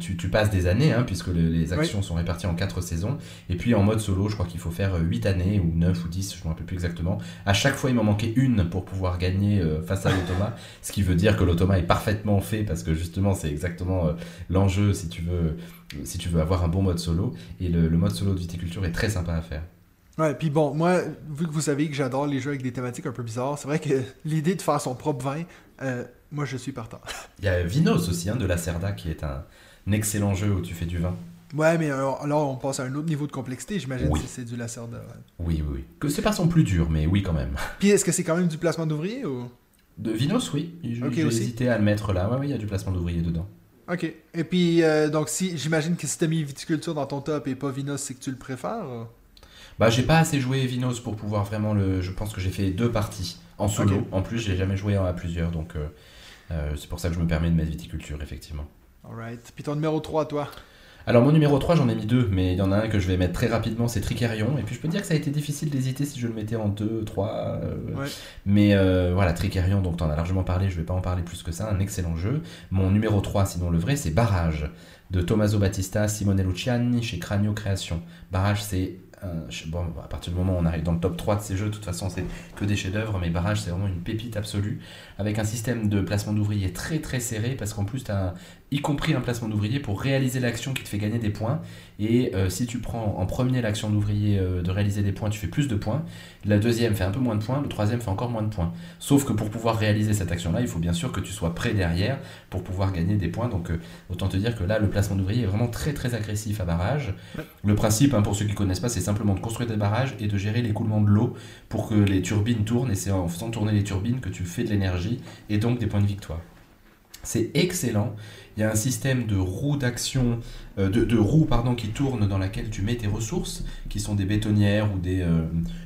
tu, tu passes des années hein, puisque le- les actions sont réparties en quatre saisons. Et puis en mode solo je crois qu'il faut faire euh, 8 années ou 9 ou 10 je ne me rappelle plus exactement. À chaque fois il m'en manquait une pour pouvoir gagner euh, face à l'automa ce qui veut dire que l'automa est parfaitement fait parce que justement c'est exactement euh, l'enjeu si tu veux si tu veux avoir un bon mode solo. Et le, le mode solo de viticulture est très sympa à faire
Ouais, puis bon, moi, vu que vous savez que j'adore les jeux avec des thématiques un peu bizarres, c'est vrai que l'idée de faire son propre vin, euh, moi je suis partant.
Il y a Vinos aussi, hein, de la Cerda, qui est un, un excellent jeu où tu fais du vin.
Ouais, mais alors, là, on passe à un autre niveau de complexité, j'imagine
Oui.
si c'est du Lacerda. ouais.
Oui, oui, oui. Que c'est pas son plus dur, mais oui quand même.
Puis est-ce que c'est quand même du placement d'ouvrier ou?
De Vinos, oui. J'ai
Ok,
j'ai
aussi.
hésité à le mettre là. Ouais, oui, il y a du placement d'ouvrier dedans.
Ok. Et puis, euh, donc, si j'imagine que si t'as mis viticulture dans ton top et pas Vinos, c'est que tu le préfères. euh?
Bah, j'ai pas assez joué Vinos pour pouvoir vraiment le. Je pense que j'ai fait deux parties en solo. En plus, j'ai jamais joué à plusieurs, donc euh, euh, c'est pour ça que je me permets de mettre viticulture, effectivement.
Alright. Puis ton numéro 3, toi?
Alors mon numéro 3 j'en ai mis deux, mais il y en a un que je vais mettre très rapidement, c'est Tricarion. Et puis je peux dire que ça a été difficile d'hésiter si je le mettais en 2, 3.
Ouais.
Mais euh, voilà, Tricarion, donc t'en as largement parlé, je vais pas en parler plus que ça, un excellent jeu. Mon numéro 3, sinon le vrai, c'est Barrage, de Tommaso Battista, Simone Luciani, chez Cranio Création. Barrage c'est... bon, à partir du moment où on arrive dans le top 3 de ces jeux, de toute façon c'est que des chefs-d'œuvre, mais Barrage c'est vraiment une pépite absolue, avec un système de placement d'ouvriers très très serré, parce qu'en plus tu as y compris un placement d'ouvrier pour réaliser l'action qui te fait gagner des points. Et euh, si tu prends en premier l'action d'ouvrier euh, de réaliser des points, tu fais plus de points. La deuxième fait un peu moins de points, le troisième fait encore moins de points. Sauf que pour pouvoir réaliser cette action-là, il faut bien sûr que tu sois prêt derrière pour pouvoir gagner des points. Donc euh, autant te dire que là, le placement d'ouvrier est vraiment très très agressif à barrage. Le principe, hein, pour ceux qui connaissent pas, c'est simplement de construire des barrages et de gérer l'écoulement de l'eau pour que les turbines tournent. Et c'est en faisant tourner les turbines que tu fais de l'énergie et donc des points de victoire. C'est excellent. Il y a un système de roues d'action, euh, de, de roues pardon, qui tournent dans laquelle tu mets tes ressources, qui sont des bétonnières ou des, euh,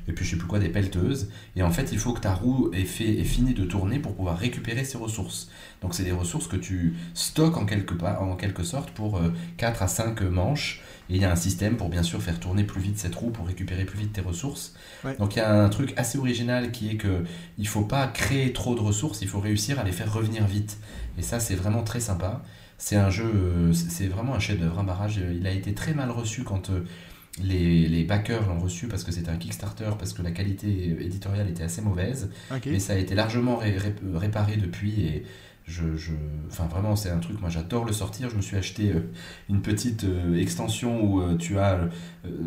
et puis je sais plus quoi, des pelleteuses. Et en fait, il faut que ta roue ait, fait, ait fini de tourner pour pouvoir récupérer ces ressources. Donc c'est des ressources que tu stockes en quelque, part, en quelque sorte pour euh, 4 à 5 manches. Et il y a un système pour bien sûr faire tourner plus vite cette roue pour récupérer plus vite tes ressources.
Ouais.
Donc il y a un truc assez original qui est que il faut pas créer trop de ressources, il faut réussir à les faire revenir vite. Et ça c'est vraiment très sympa. C'est un jeu, euh, c'est vraiment un chef-d'œuvre, un barrage. Euh, Il a été très mal reçu quand euh, les, les backers l'ont reçu parce que c'était un Kickstarter, parce que la qualité éditoriale était assez mauvaise. Mais ça a été largement ré- ré- réparé depuis et je, je- enfin vraiment c'est un truc moi j'adore le sortir je me suis acheté euh, une petite euh, extension où euh, tu as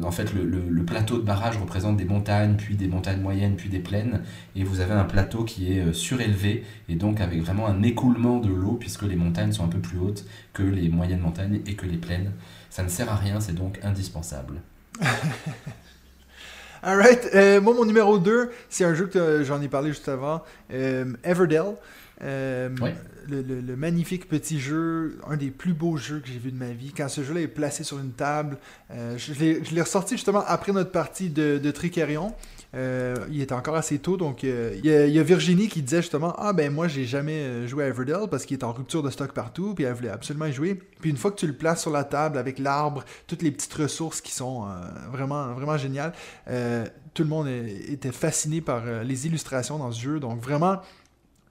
en fait le, plateau de barrage représente des montagnes puis des montagnes moyennes puis des plaines et vous avez un plateau qui est surélevé et donc avec vraiment un écoulement de l'eau puisque les montagnes sont un peu plus hautes que les moyennes montagnes et que les plaines ça ne sert à rien c'est donc indispensable
Alright. Moi, mon numéro 2, c'est un jeu que j'en ai parlé juste avant. Euh, Everdell. Euh, le, le- le magnifique petit jeu, un des plus beaux jeux que j'ai vu de ma vie. Quand ce jeu-là est placé sur une table, euh, je l'ai ressorti justement après notre partie de, de Tricarion. Euh, il était encore assez tôt, donc il y, a- il y a Virginie qui disait justement Ah ben moi j'ai jamais joué à Everdell parce qu'il est en rupture de stock partout, puis elle voulait absolument y jouer. Puis une fois que tu le places sur la table avec l'arbre, toutes les petites ressources qui sont vraiment, vraiment géniales, tout le monde était fasciné par les illustrations dans ce jeu, donc vraiment.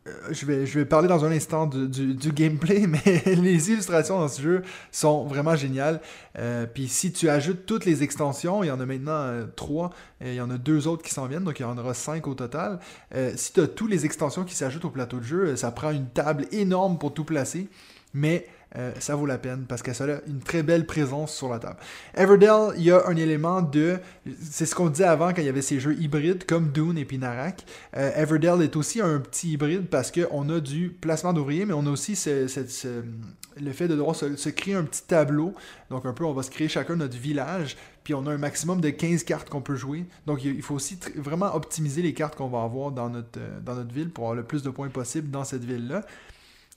Euh, Je vais, je vais parler dans un instant du, du- du gameplay, mais les illustrations dans ce jeu sont vraiment géniales. Euh, Puis si tu ajoutes toutes les extensions, il y en a maintenant euh, trois, et il y en a deux autres qui s'en viennent, donc il y en aura cinq au total. Euh, si tu as toutes les extensions qui s'ajoutent au plateau de jeu, euh, ça prend une table énorme pour tout placer, mais euh, ça vaut la peine parce que ça a une très belle présence sur la table. Everdell, il y a un élément de. C'est ce qu'on disait avant quand il y avait ces jeux hybrides comme Dune et puis Narak. Euh, Everdell est aussi un petit hybride parce qu'on a du placement d'ouvriers, mais on a aussi ce- le fait de devoir se, créer un petit tableau. Donc, un peu, on va se créer chacun notre village, puis on a un maximum de 15 cartes qu'on peut jouer. Donc, il faut aussi vraiment optimiser les cartes qu'on va avoir dans notre, euh, dans notre ville pour avoir le plus de points possible dans cette ville-là.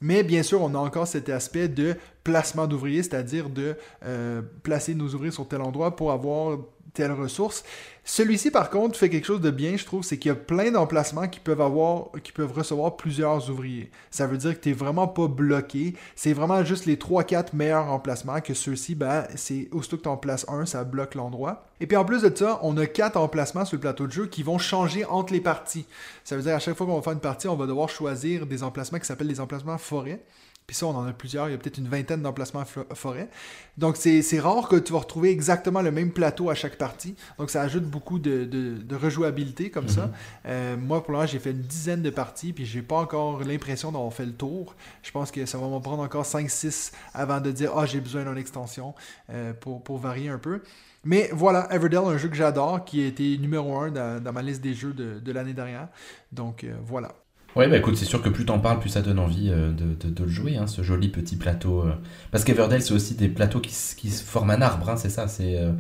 Mais bien sûr, on a encore cet aspect de placement d'ouvriers, c'est-à-dire de euh, placer nos ouvriers sur tel endroit pour avoir telle ressource. Celui-ci, par contre, fait quelque chose de bien, je trouve, c'est qu'il y a plein d'emplacements qui peuvent avoir, qui peuvent recevoir plusieurs ouvriers. Ça veut dire que tu n'es vraiment pas bloqué. C'est vraiment juste les 3-4 meilleurs emplacements que ceux-ci, ben, c'est aussitôt que tu en places un, ça bloque l'endroit. Et puis en plus de ça, on a 4 emplacements sur le plateau de jeu qui vont changer entre les parties. Ça veut dire à chaque fois qu'on va faire une partie, on va devoir choisir des emplacements qui s'appellent des emplacements forêt. Puis ça, on en a plusieurs. Il y a peut-être une vingtaine d'emplacements forêt. Donc, c'est rare que tu vas retrouver exactement le même plateau à chaque partie. Donc, ça ajoute beaucoup de, de- de rejouabilité comme ça. Euh, moi, pour moment, j'ai fait une dizaine de parties, puis j'ai pas encore l'impression d'avoir fait le tour. Je pense que ça va m'en prendre encore 5-6 avant de dire « Ah, j'ai besoin d'une extension euh, pour, pour varier un peu. » Mais voilà, Everdell, un jeu que j'adore, qui a été numéro 1 dans, dans ma liste des jeux de, de l'année dernière. Donc, euh, voilà.
Ouais, bah écoute, c'est sûr que plus t'en parles, plus ça donne envie euh, de, de- de le jouer, hein, ce joli petit plateau. euh. Parce qu'Everdell, c'est aussi des plateaux qui, qui forment un arbre, hein, c'est ça. C'est euh,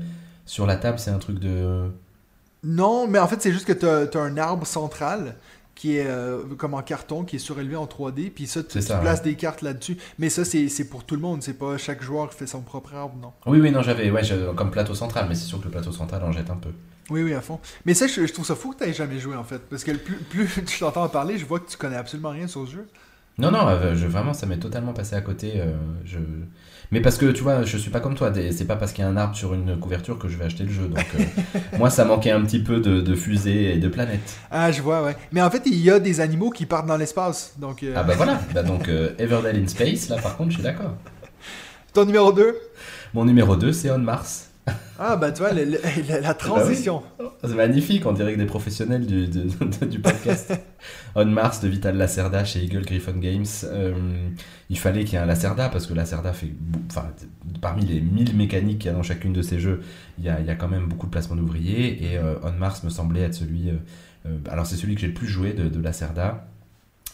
sur la table, c'est un truc de.
Non, mais en fait, c'est juste que tu as, un arbre central qui est comme en carton, qui est surélevé en 3D, puis ça, tu,
ça,
places des cartes là-dessus. Mais ça, c'est c'est pour tout le monde, c'est pas chaque joueur qui fait son propre arbre, non.
Oui, oui, non, j'avais, ouais, j'avais- comme plateau central, mais c'est sûr que le plateau central en jette un peu.
Oui, oui, à fond. Mais ça, je, je trouve ça fou que tu jamais joué, en fait. Parce que plus, plus tu t'entends en parler, je vois que tu connais absolument rien sur ce jeu.
Non, non, euh, je, vraiment, ça m'est totalement passé à côté. euh, je... Mais parce que tu vois, je suis pas comme toi. C'est pas parce qu'il y a un arbre sur une couverture que je vais acheter le jeu. Donc, euh, moi, ça manquait un petit peu de, de fusées et de planètes.
Ah, je vois, ouais. Mais en fait, il y a des animaux qui partent dans l'espace. Donc, euh,
Ah bah voilà. Bah donc, Everdell in Space, là, par contre, je suis d'accord.
ton numéro 2
Mon numéro 2, c'est On Mars.
Ah, bah tu vois, le- le- la, la transition.
C'est magnifique, on dirait que des professionnels du, de- du podcast. On Mars de Vital Lacerda chez Eagle Griffon Games. Euh, il fallait qu'il y ait un Lacerda parce que Lacerda fait. Enfin, parmi les 1000 mécaniques qu'il y a dans chacune de ces jeux, il y a, il y a quand même beaucoup de placements d'ouvriers. Et euh, On Mars me semblait être celui. euh, euh, alors, c'est celui que j'ai le plus joué de, de Lacerda.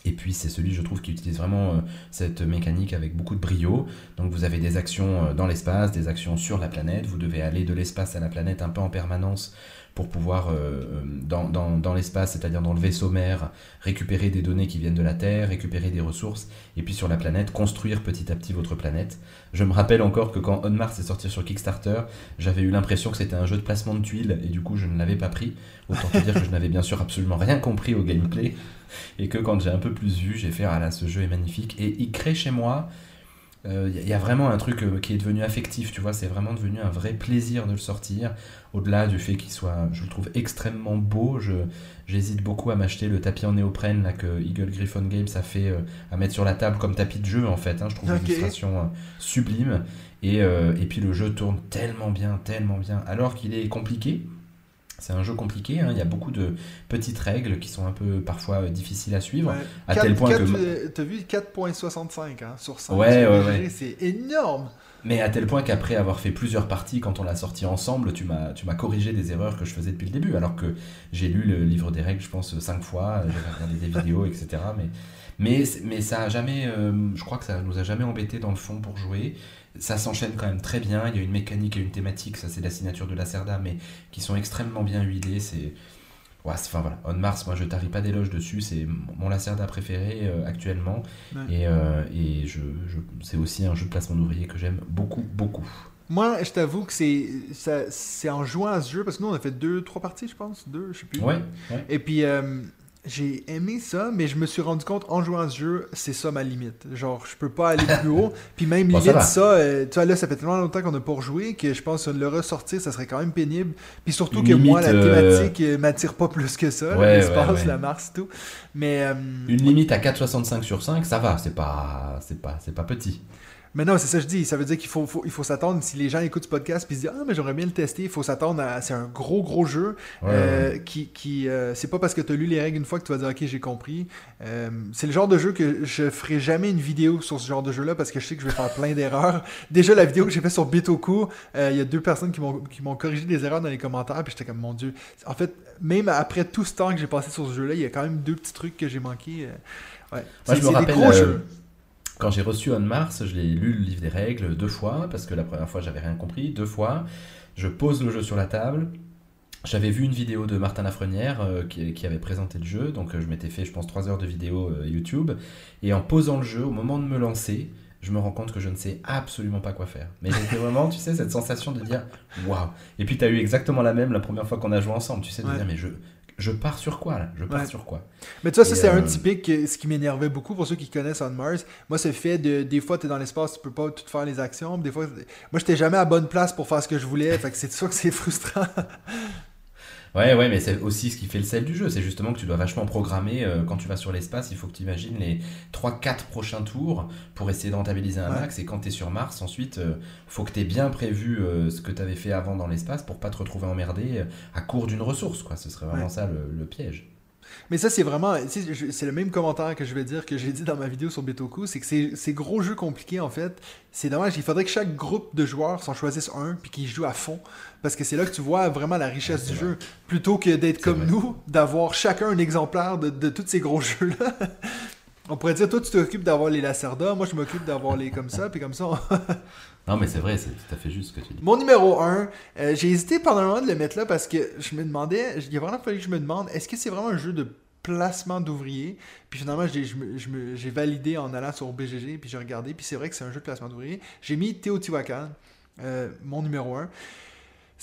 Et puis c'est celui, je trouve, qui utilise vraiment euh, cette mécanique avec beaucoup de brio. Donc vous avez des actions euh, dans l'espace, des actions sur la planète. Vous devez aller de l'espace à la planète un peu en permanence pour pouvoir, euh, euh, dans, dans, dans l'espace, c'est-à-dire dans le vaisseau mère, récupérer des données qui viennent de la Terre, récupérer des ressources, et puis sur la planète, construire petit à petit votre planète. Je me rappelle encore que quand On Mars est sorti sur Kickstarter, j'avais eu l'impression que c'était un jeu de placement de tuiles, et du coup je ne l'avais pas pris. Autant te dire que je n'avais bien sûr absolument rien compris au gameplay, et que quand j'ai un peu plus vu, j'ai fait, ah là, ce jeu est magnifique, et il crée chez moi il y, a vraiment un truc euh, qui est devenu affectif, tu vois, c'est vraiment devenu un vrai plaisir de le sortir, au-delà du fait qu'il soit, je le trouve extrêmement beau, je, j'hésite beaucoup à m'acheter le tapis en néoprène là, que Eagle Griffon Games a fait euh, à mettre sur la table comme tapis de jeu en fait, hein, je trouve l'illustration euh, sublime, et, euh, et puis le jeu tourne tellement bien, tellement bien, alors qu'il est compliqué, c'est un jeu compliqué, hein, il y a beaucoup de petites règles qui sont un peu parfois euh, difficiles à suivre,
Ouais.
à
Quatre-
tel point que...
euh, T'as vu 4.65 hein, sur 5.
Ouais, ouais.
C'est énorme.
Mais à tel point qu'après avoir fait plusieurs parties, quand on l'a sorti ensemble, tu m'as, tu m'as corrigé des erreurs que je faisais depuis le début, alors que j'ai lu le livre des règles, je pense, cinq fois, j'avais regardé des vidéos, etc. Mais, mais, mais ça a jamais, euh, je crois que ça nous a jamais embêté dans le fond pour jouer. Ça s'enchaîne quand même très bien, il y a une mécanique et une thématique, ça c'est la signature de la Cerda, mais qui sont extrêmement bien huilées, c'est... Ouais, c'est- enfin voilà, On Mars, moi je tarie pas d'éloge dessus, c'est mon Lacerda préféré euh, actuellement.
Ouais.
Et, euh, et je, je- c'est aussi un jeu de placement d'ouvriers que j'aime beaucoup, beaucoup.
Moi, je t'avoue que c'est ça- c'est en jouant à ce jeu, parce que nous, on a fait deux, trois parties, je pense. Deux, je sais plus.
Ouais, ouais.
Et puis, euh, j'ai aimé ça, mais je me suis rendu compte en jouant à ce jeu, c'est ça ma limite. Genre, je peux pas aller plus haut. Puis même
Bon, ça
limite,
va.
ça, euh, tu vois, là, ça fait tellement longtemps qu'on n'a pas rejoué que je pense que le ressortir, ça serait quand même pénible. Puis surtout que moi, la
euh,
thématique euh, m'attire pas plus que ça.
Ouais,
L'espace,
ouais, ouais.
la Mars, tout. Mais, euh,
Une limite à 4,65 sur 5, ça va, c'est pas, c'est pas, c'est pas petit.
Mais non, c'est ça que je dis. Ça veut dire qu'il faut, faut- il faut s'attendre, si les gens écoutent ce podcast puis se disent Ah, mais j'aimerais bien le tester, il faut s'attendre à. C'est un gros, gros jeu.
Ouais,
Euh, qui, qui euh, c'est pas parce que tu as lu les règles une fois que tu vas dire ok j'ai compris Euh, c'est le genre de jeu que je ferai jamais une vidéo sur ce genre de jeu là parce que je sais que je vais faire plein d'erreurs déjà la vidéo que j'ai fait sur Bitoku euh, il y a deux personnes qui m'ont qui m'ont corrigé des erreurs dans les commentaires puis j'étais comme mon dieu en fait même après tout ce temps que j'ai passé sur ce jeu là il y a quand même deux petits trucs que j'ai manqué euh, ouais
Moi, je me
des gros
euh,
jeux
Quand j'ai reçu On Mars, je l'ai lu le livre des règles deux fois, parce que la première fois j'avais rien compris, deux fois. Je pose le jeu sur la table. J'avais vu une vidéo de Martin Lafrenière euh, qui, qui avait présenté le jeu, donc euh, je m'étais fait, je pense, trois heures de vidéo euh, YouTube. Et en posant le jeu, au moment de me lancer, je me rends compte que je ne sais absolument pas quoi faire. Mais j'étais vraiment, tu sais, cette sensation de dire waouh. Et puis tu as eu exactement la même la première fois qu'on a joué ensemble, tu sais, de
Ouais.
dire mais je, je pars sur quoi là? Je pars
Ouais.
sur quoi?
Mais tu vois, ça, c'est
euh,
un typique, euh, ce qui m'énervait beaucoup pour ceux qui connaissent On Mars. Moi, c'est le fait de, des fois, tu es dans l'espace, tu peux pas tout faire les actions. Des fois, moi, j'étais jamais à bonne place pour faire ce que je voulais. Fait que c'est sûr que c'est frustrant.
Ouais, ouais, mais c'est aussi ce qui fait le sel du jeu. C'est justement que tu dois vachement programmer euh, quand tu vas sur l'espace. Il faut que tu imagines les 3-4 prochains tours pour essayer de rentabiliser un
Ouais.
max. Et quand tu es sur Mars, ensuite, euh, faut que tu aies bien prévu euh, ce que tu avais fait avant dans l'espace pour pas te retrouver emmerdé euh, à court d'une ressource. Quoi. Ce serait vraiment
Ouais.
ça le, le piège.
Mais ça, c'est vraiment. C'est le même commentaire que je vais dire que j'ai dit dans ma vidéo sur Betoku. C'est que ces, ces gros jeux compliqués, en fait, c'est dommage. Il faudrait que chaque groupe de joueurs s'en choisisse un puis qu'ils jouent à fond. Parce que c'est là que tu vois vraiment la richesse du
vrai.
jeu. Plutôt que d'être comme
vrai.
nous, d'avoir chacun un exemplaire de, de tous ces gros jeux-là. On pourrait dire, toi, tu t'occupes d'avoir les Lacerda, moi, je m'occupe d'avoir les comme ça, puis comme ça, on-
Non, mais c'est vrai, c'est tout à fait juste ce que tu dis.
Mon numéro 1, j'ai hésité pendant un moment de le mettre là parce que je me demandais, il a vraiment fallu que je me demande, est-ce que c'est vraiment un jeu de placement d'ouvriers? Puis finalement, j'ai validé en allant sur BGG, puis j'ai regardé, puis c'est vrai que c'est un jeu de placement d'ouvriers. J'ai mis Teotihuacan, euh, mon numéro 1.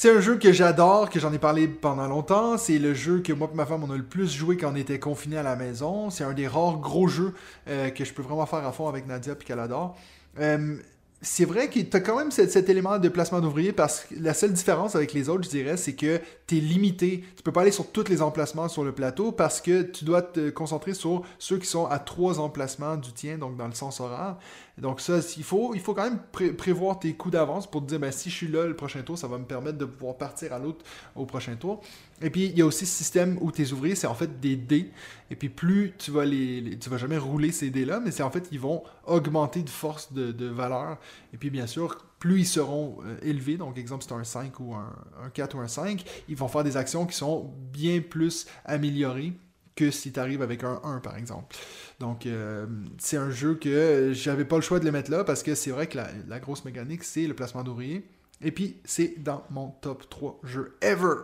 C'est un jeu que j'adore, que j'en ai parlé pendant longtemps. C'est le jeu que moi et ma femme on a le plus joué quand on était confinés à la maison. C'est un des rares gros jeux euh, que je peux vraiment faire à fond avec Nadia puis qu'elle adore. Euh, c'est vrai que tu as quand même cet, cet élément de placement d'ouvriers parce que la seule différence avec les autres, je dirais, c'est que tu es limité. Tu peux pas aller sur tous les emplacements sur le plateau parce que tu dois te concentrer sur ceux qui sont à trois emplacements du tien, donc dans le sens horaire. Donc ça, il faut, quand même pré- prévoir tes coups d'avance pour te dire, ben, si je suis là le prochain tour, ça va me permettre de pouvoir partir à l'autre au prochain tour. Et puis, il y a aussi ce système où tes ouvriers, c'est en fait des dés. Et puis, plus tu vas les, tu vas jamais rouler ces dés-là, mais c'est en fait, ils vont augmenter de force de, de valeur. Et puis, bien sûr, plus ils seront euh, élevés, donc exemple, c'est un 5 ou un, un 4 ou un 5, ils vont faire des actions qui sont bien plus améliorées que si tu arrives avec un 1, par exemple. Donc, euh, c'est un jeu que j'avais pas le choix de le mettre là parce que c'est vrai que la, la grosse mécanique, c'est le placement d'ouvriers. Et puis, c'est dans mon top 3 jeux ever.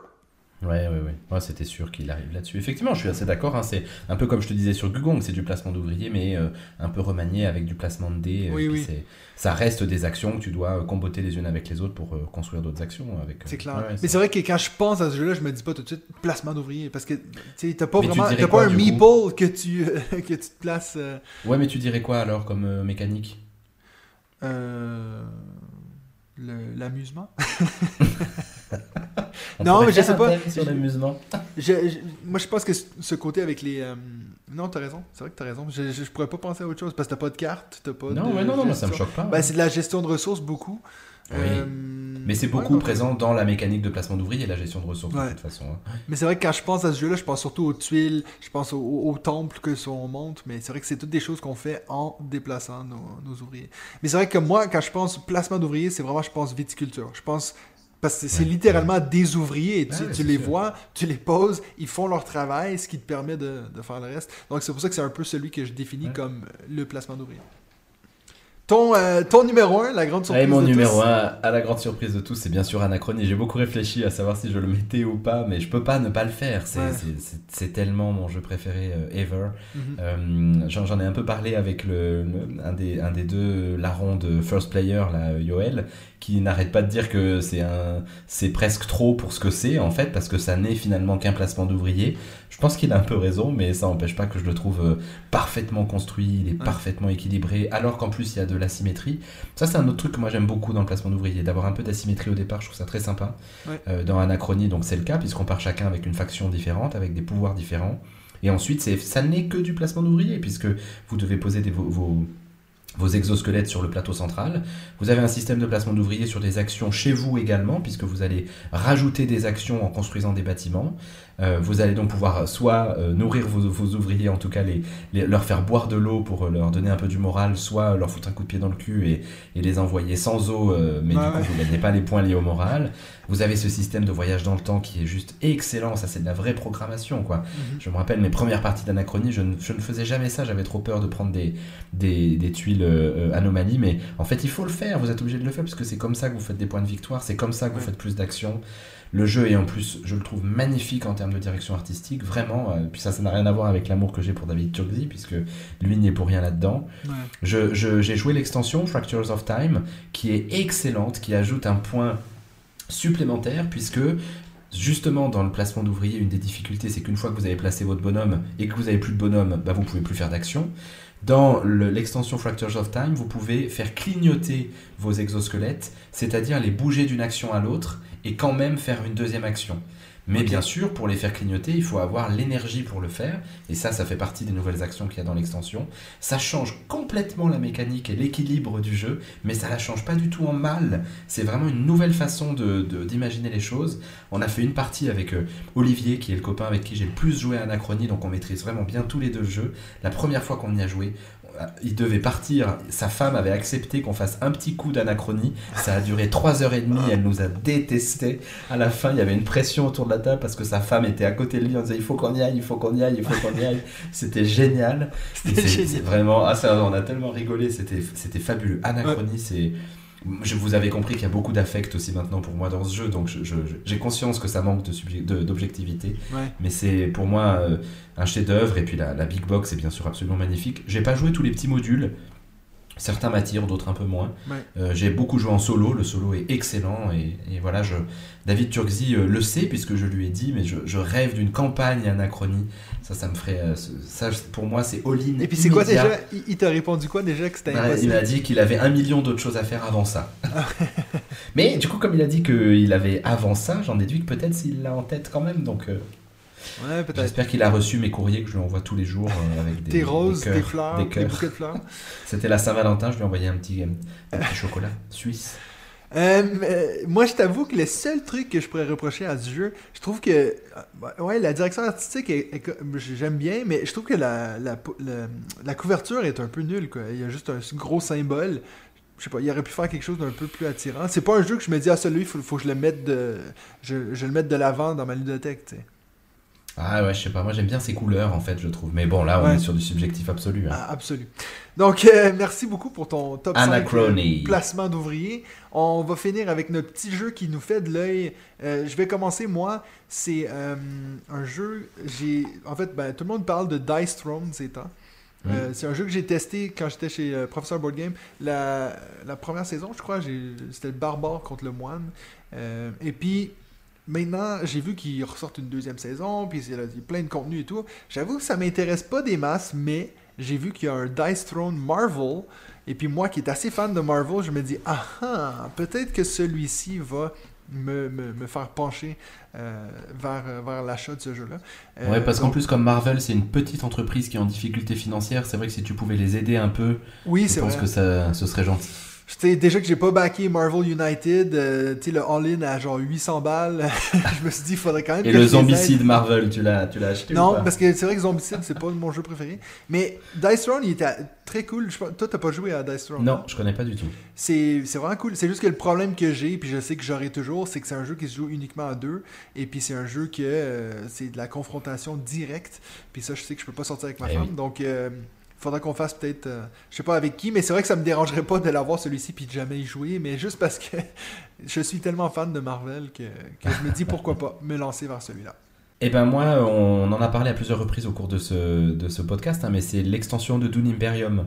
Ouais, ouais, ouais. Ouais, c'était sûr qu'il arrive là-dessus. Effectivement, je suis assez d'accord. hein, C'est un peu comme je te disais sur Gugong, c'est du placement d'ouvriers, mais euh, un peu remanié avec du placement de dés. euh,
Oui, oui.
Ça reste des actions que tu dois euh, comboter les unes avec les autres pour euh, construire d'autres actions. avec.
C'est clair.
ouais,
mais c'est vrai que quand je pense à ce jeu-là, je me dis pas tout de suite placement d'ouvrier. Parce que tu t'as pas
Mais tu
vraiment.
dirais
T'as
quoi,
pas un meeple que tu, que tu te places. euh,
Ouais, mais tu dirais quoi alors comme mécanique?
L'amusement.
On
Non, mais je sais pas.
sur l'amusement.
Moi, je pense que ce côté avec les. euh, Non, t'as raison. C'est vrai que t'as raison. Je, je, je pourrais pas penser à autre chose. Parce que t'as pas de carte. T'as pas
Non,
de
ouais, non, non, moi, ça me choque pas.
Ben, c'est de la gestion de ressources beaucoup.
Oui.
Euh,
Mais c'est beaucoup
ouais,
présent dans la mécanique de placement d'ouvriers et la gestion de ressources
Ouais.
de toute façon. hein.
Mais c'est vrai que quand je pense à ce jeu-là, je pense surtout aux tuiles, je pense au, au- au temple que son on monte, mais c'est vrai que c'est toutes des choses qu'on fait en déplaçant nos, nos ouvriers. Mais c'est vrai que moi, quand je pense placement d'ouvriers, c'est vraiment, je pense viticulture. Je pense, parce que c'est
Ouais.
littéralement des ouvriers, et tu,
Ouais,
tu
c'est
les
sûr.
vois, tu les poses, ils font leur travail, ce qui te permet de, de faire le reste. Donc c'est pour ça que c'est un peu celui que je définis comme le placement d'ouvriers. Ton, euh, ton numéro 1, la grande surprise.
Et mon
de
numéro
tous.
1, à la grande surprise de tous, c'est bien sûr Anachronie. J'ai beaucoup réfléchi à savoir si je le mettais ou pas, mais je peux pas ne pas le faire. C'est
Ouais.
tellement mon jeu préféré euh, ever.
Mhm.
Euh, J'en j'en ai un peu parlé avec le, le- un, des, un des deux larrons de First Player, là, Yoel, qui n'arrête pas de dire que c'est un, c'est presque trop pour ce que c'est, en fait, parce que ça n'est finalement qu'un placement d'ouvrier. Je pense qu'il a un peu raison, mais ça n'empêche pas que je le trouve euh, parfaitement construit, il est
Ouais.
parfaitement équilibré, alors qu'en plus il y a de l'asymétrie. Ça, c'est un autre truc que moi j'aime beaucoup dans le placement d'ouvrier, d'avoir un peu d'asymétrie au départ, je trouve ça très sympa.
Ouais.
Euh, dans Anachronie, donc c'est le cas, puisqu'on part chacun avec une faction différente, avec des pouvoirs différents. Et ensuite, c'est- ça n'est que du placement d'ouvrier, puisque vous devez poser des, vos, vos, vos exosquelettes sur le plateau central. Vous avez un système de placement d'ouvriers sur des actions chez vous également, puisque vous allez rajouter des actions en construisant des bâtiments. Euh, vous allez donc pouvoir soit euh, nourrir vos, vos ouvriers, en tout cas les, les- leur faire boire de l'eau pour euh, leur donner un peu du moral, soit leur foutre un coup de pied dans le cul et, et les envoyer sans eau, euh, mais du coup
ouais.
vous gagnez pas les points liés au moral. Vous avez ce système de voyage dans le temps qui est juste excellent, ça c'est de la vraie programmation quoi.
Mhm.
Je me rappelle mes premières parties d'Anachronie, je, ne- je ne faisais jamais ça, j'avais trop peur de prendre des, des, des tuiles euh, euh, anomalies, mais en fait il faut le faire, vous êtes obligé de le faire parce que c'est comme ça que vous faites des points de victoire, c'est comme ça que vous faites plus d'actions. Le jeu est en plus, je le trouve magnifique en termes de direction artistique, vraiment. euh, puis ça, ça n'a rien à voir avec l'amour que j'ai pour David Turkzy, puisque lui n'y est pour rien là-dedans.
Ouais.
Je- je- J'ai joué l'extension Fractures of Time, qui est excellente, qui ajoute un point supplémentaire, puisque justement dans le placement d'ouvriers, une des difficultés, c'est qu'une fois que vous avez placé votre bonhomme et que vous avez plus de bonhomme, bah, vous pouvez plus faire d'action. Dans le- l'extension Fractures of Time, vous pouvez faire clignoter vos exosquelettes, c'est-à-dire les bouger d'une action à l'autre et quand même faire une deuxième action. Mais bien sûr, pour les faire clignoter, il faut avoir l'énergie pour le faire. Et ça, ça fait partie des nouvelles actions qu'il y a dans l'extension. Ça change complètement la mécanique et l'équilibre du jeu, mais ça la change pas du tout en mal. C'est vraiment une nouvelle façon de- de- d'imaginer les choses. On a fait une partie avec euh, Olivier, qui est le copain avec qui j'ai le plus joué à Anachronie, donc on maîtrise vraiment bien tous les deux le jeu. La première fois qu'on y a joué, il devait partir, sa femme avait accepté qu'on fasse un petit coup d'anachronie, ça a duré 3 heures et demie, elle nous a détesté. À la fin, il y avait une pression autour de la table parce que sa femme était à côté de lui, on disait il faut qu'on y aille, il faut qu'on y aille, il faut qu'on y aille. C'était génial.
C'était
vraiment, ah, ça, on a tellement rigolé, c'était c'était fabuleux. Anachronie, c'est. Je vous avez compris qu'il y a beaucoup d'affect aussi maintenant pour moi dans ce jeu, donc j'ai conscience que ça manque de subje- de- d'objectivité,
Ouais.
mais c'est pour moi euh, un chef-d'œuvre. Et puis la, la big box est bien sûr absolument magnifique. J'ai pas joué tous les petits modules. Certains m'attirent, d'autres un peu moins.
Ouais.
Euh, j'ai beaucoup joué en solo, le solo est excellent et, et voilà, je, David Turkzy euh, le sait puisque je lui ai dit, mais je, je rêve d'une campagne anachronie. Ça, ça me ferait, euh, ça pour moi c'est all-in.
Et puis c'est quoi déjà? Il, t'a répondu quoi déjà que c'était
Bah, il m'a dit qu'il avait un million d'autres choses à faire avant ça. Mais du coup, comme il a dit qu'il avait avant ça, j'en déduis que peut-être s'il l'a en tête quand même. Donc euh,
Ouais,
j'espère qu'il a reçu mes courriers que je lui envoie tous les jours euh, avec des,
roses,
des
fleurs,
des cœurs.
bouquets de fleurs.
C'était la Saint-Valentin, je lui ai envoyé un petit, un petit chocolat suisse.
Euh, moi, je t'avoue que le seul truc que je pourrais reprocher à ce jeu, je trouve que. euh, Ouais, la direction artistique, j'aime bien, mais je trouve que la, la, la- la couverture est un peu nulle. Quoi. Il y a juste un gros symbole. Je sais pas, il aurait pu faire quelque chose d'un peu plus attirant. C'est pas un jeu que je me dis, ah, celui, il faut, faut que je le mette de, je, je le mette de l'avant dans ma ludothèque.
Ah ouais, je sais pas, moi j'aime bien ces couleurs en fait, je trouve. Mais bon, là on
Ouais.
est sur du subjectif absolu. hein.
Ah, absolu. Donc, euh, merci beaucoup pour ton top 5
Anachrony.
placement d'ouvriers. On va finir avec notre petit jeu qui nous fait de l'œil. Euh, je vais commencer, moi. C'est euh, un jeu. J'ai En fait, ben, tout le monde parle de Dice Throne ces temps. Euh, c'est un jeu que j'ai testé quand j'étais chez euh, Professeur Board Game. La, la première saison, je crois, c'était le barbare contre le moine. Euh, et puis, maintenant, j'ai vu qu'ils ressortent une deuxième saison, puis il y a plein de contenu et tout. J'avoue que ça m'intéresse pas des masses, mais j'ai vu qu'il y a un Dice Throne Marvel. Et puis moi qui est assez fan de Marvel, je me dis, ah ah, peut-être que celui-ci va me, me, me faire pencher euh, vers, euh, vers l'achat de ce jeu-là. Euh,
Ouais, parce qu'en plus, comme Marvel, c'est une petite entreprise qui est en difficulté financière, c'est vrai que si tu pouvais les aider un peu,
Oui,
je pense
vrai.
que ça, ce serait gentil.
Sais déjà que j'ai pas backé Marvel United, euh, tu sais, le all-in à genre 800 balles. je me suis dit, il faudrait quand même
Et
que
le zombicide Marvel, tu l'as, tu l'as acheté ou
Non,
pas?
parce que c'est vrai que Zombicide, c'est pas mon jeu préféré. Mais Dice Throne, il était très cool. Je, toi, t'as pas joué à Dice Throne?
Non, je connais pas du tout.
C'est c'est vraiment cool. C'est juste que le problème que j'ai, puis je sais que j'aurai toujours, c'est que c'est un jeu qui se joue uniquement à deux. Et puis c'est un jeu que euh, c'est de la confrontation directe. Puis ça, je sais que je peux pas sortir avec ma
Eh
femme.
oui.
Donc, euh, faudra qu'on fasse peut-être, euh, je sais pas avec qui, mais c'est vrai que ça me dérangerait pas de l'avoir celui-ci puis de jamais y jouer, mais juste parce que je suis tellement fan de Marvel que, que je me dis pourquoi pas me lancer vers celui-là.
Eh ben moi, on en a parlé à plusieurs reprises au cours de ce, de ce podcast, hein, mais c'est l'extension de Dune Imperium.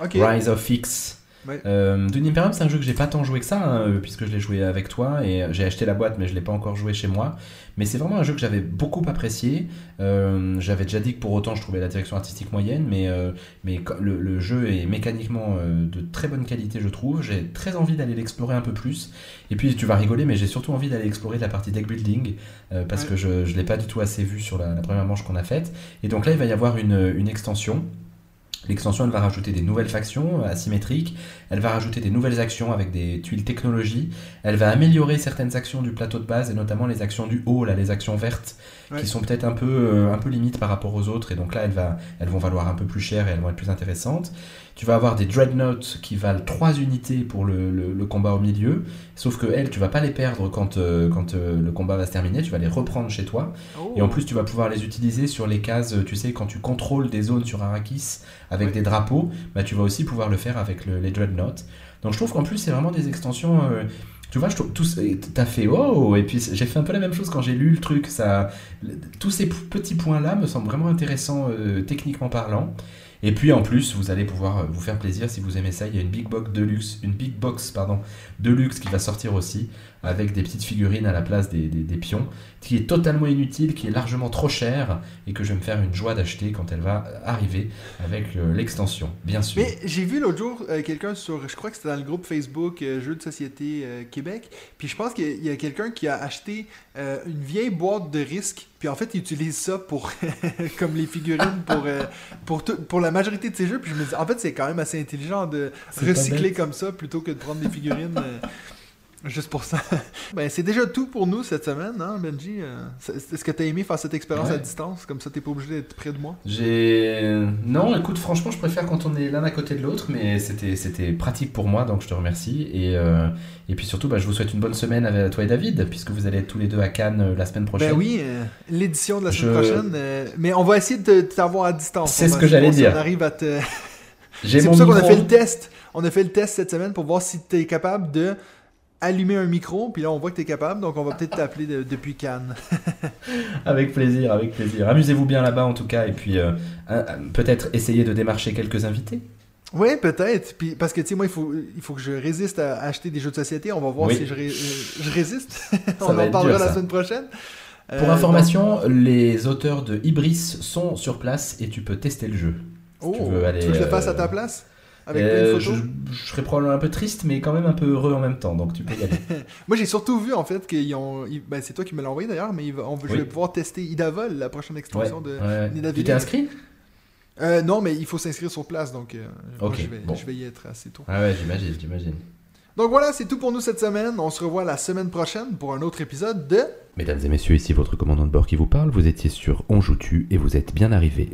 Rise of X.
Ouais.
Euh, Dune Imperium, c'est un jeu que j'ai pas tant joué que ça, hein, euh, puisque je l'ai joué avec toi et j'ai acheté la boîte, mais je l'ai pas encore joué chez moi. Mais c'est vraiment un jeu que j'avais beaucoup apprécié. Euh, j'avais déjà dit que pour autant, je trouvais la direction artistique moyenne, mais, euh, mais le, le jeu est mécaniquement euh, de très bonne qualité, je trouve. J'ai très envie d'aller l'explorer un peu plus. Et puis, tu vas rigoler, mais j'ai surtout envie d'aller explorer la partie deck building, euh, parce
Ouais.
que je l'ai pas du tout assez vu sur la, la première manche qu'on a faite. Et donc là, il va y avoir une, une extension. L'extension, elle va rajouter des nouvelles factions euh, asymétriques, elle va rajouter des nouvelles actions avec des tuiles technologie, elle va améliorer certaines actions du plateau de base, et notamment les actions du haut, là, les actions vertes,
Ouais.
qui sont peut-être un peu, euh, un peu limites par rapport aux autres, et donc là, elles, va, elles vont valoir un peu plus cher et elles vont être plus intéressantes. Tu vas avoir des dreadnoughts qui valent 3 unités pour le, le- le combat au milieu, sauf que elles, tu vas pas les perdre quand, euh, quand euh, le combat va se terminer, tu vas les reprendre chez toi.
Oh.
Et en plus, tu vas pouvoir les utiliser sur les cases, tu sais, quand tu contrôles des zones sur Arrakis avec des drapeaux, bah, tu vas aussi pouvoir le faire avec le- les Dreadnoughts. Donc je trouve qu'en plus, c'est vraiment des extensions. euh, tu vois, je trouve, t'as fait oh, et puis j'ai fait un peu la même chose quand j'ai lu le truc. Ça, tous ces petits points-là me semblent vraiment intéressants euh, techniquement parlant. Et puis en plus, vous allez pouvoir euh, vous faire plaisir si vous aimez ça. Il y a une big box deluxe, une big box pardon, deluxe qui va sortir aussi avec des petites figurines à la place des, pions, qui est totalement inutile, qui est largement trop cher et que je vais me faire une joie d'acheter quand elle va arriver avec euh, l'extension, bien sûr.
Mais j'ai vu l'autre jour euh, quelqu'un sur, je crois que c'était dans le groupe Facebook euh, Jeux de société Québec, puis je pense qu'il y a quelqu'un qui a acheté une vieille boîte de risques, puis en fait il utilise ça pour comme les figurines pour euh, pour tout- pour la majorité de ses jeux, puis je me dis en fait c'est quand même assez intelligent de recycler comme ça plutôt que de prendre des figurines. euh, Juste pour ça. ben, c'est déjà tout pour nous cette semaine, hein, Benji? Euh, Est-ce que tu as aimé faire cette expérience
Ouais.
à distance? Comme ça, t'es pas obligé d'être près de moi?
J'ai. Non, écoute, franchement, je préfère quand on est l'un à côté de l'autre, mais c'était c'était pratique pour moi, donc je te remercie. Et, euh, et puis surtout, bah, je vous souhaite une bonne semaine avec toi et David, puisque vous allez être tous les deux à Cannes euh, la semaine prochaine.
Ben oui, euh, l'édition de la semaine
Je-
prochaine. euh, mais on va essayer de t'avoir à distance.
C'est ce que j'allais dire.
On arrive à te. C'est pour ça qu'on a fait le test. On a fait le test cette semaine pour voir si tu es capable de allumer un micro. Puis là, on voit que tu es capable. Donc, on va peut-être t'appeler de- depuis Cannes.
Avec plaisir, avec plaisir. Amusez-vous bien là-bas en tout cas, et puis euh, peut-être essayer de démarcher quelques invités.
Oui, peut-être. Puis, parce que, tu sais, moi, il faut, il faut que je résiste à acheter des jeux de société. On va voir
Oui.
si je, ré- euh, je résiste. on en parlera la semaine prochaine.
Pour
Euh,
information, les auteurs de Ibris sont sur place et tu peux tester le jeu.
donc-
tu
oh,
veux aller,
tu veux que je le fasse à ta place? Avec
Euh,
plein de
je,
photos
je serais probablement un peu triste, mais quand même un peu heureux en même temps, donc tu peux y aller.
Moi, j'ai surtout vu, en fait, qu'ils ont. Ben, c'est toi qui me l'as envoyé d'ailleurs, mais ils vont- on- je
Oui.
vais pouvoir tester Idavol, la prochaine
Ouais,
extension de.
ouais, Tu t'es inscrit?
Euh, non, mais il faut s'inscrire sur place, donc euh, moi, je, vais,
bon.
je vais y être assez tôt.
Ah ouais, j'imagine, j'imagine.
Donc voilà, c'est tout pour nous cette semaine. On se revoit la semaine prochaine pour un autre épisode de.
Mesdames et messieurs, ici votre commandant de bord qui vous parle. Vous étiez sur On joue tu et vous êtes bien arrivés.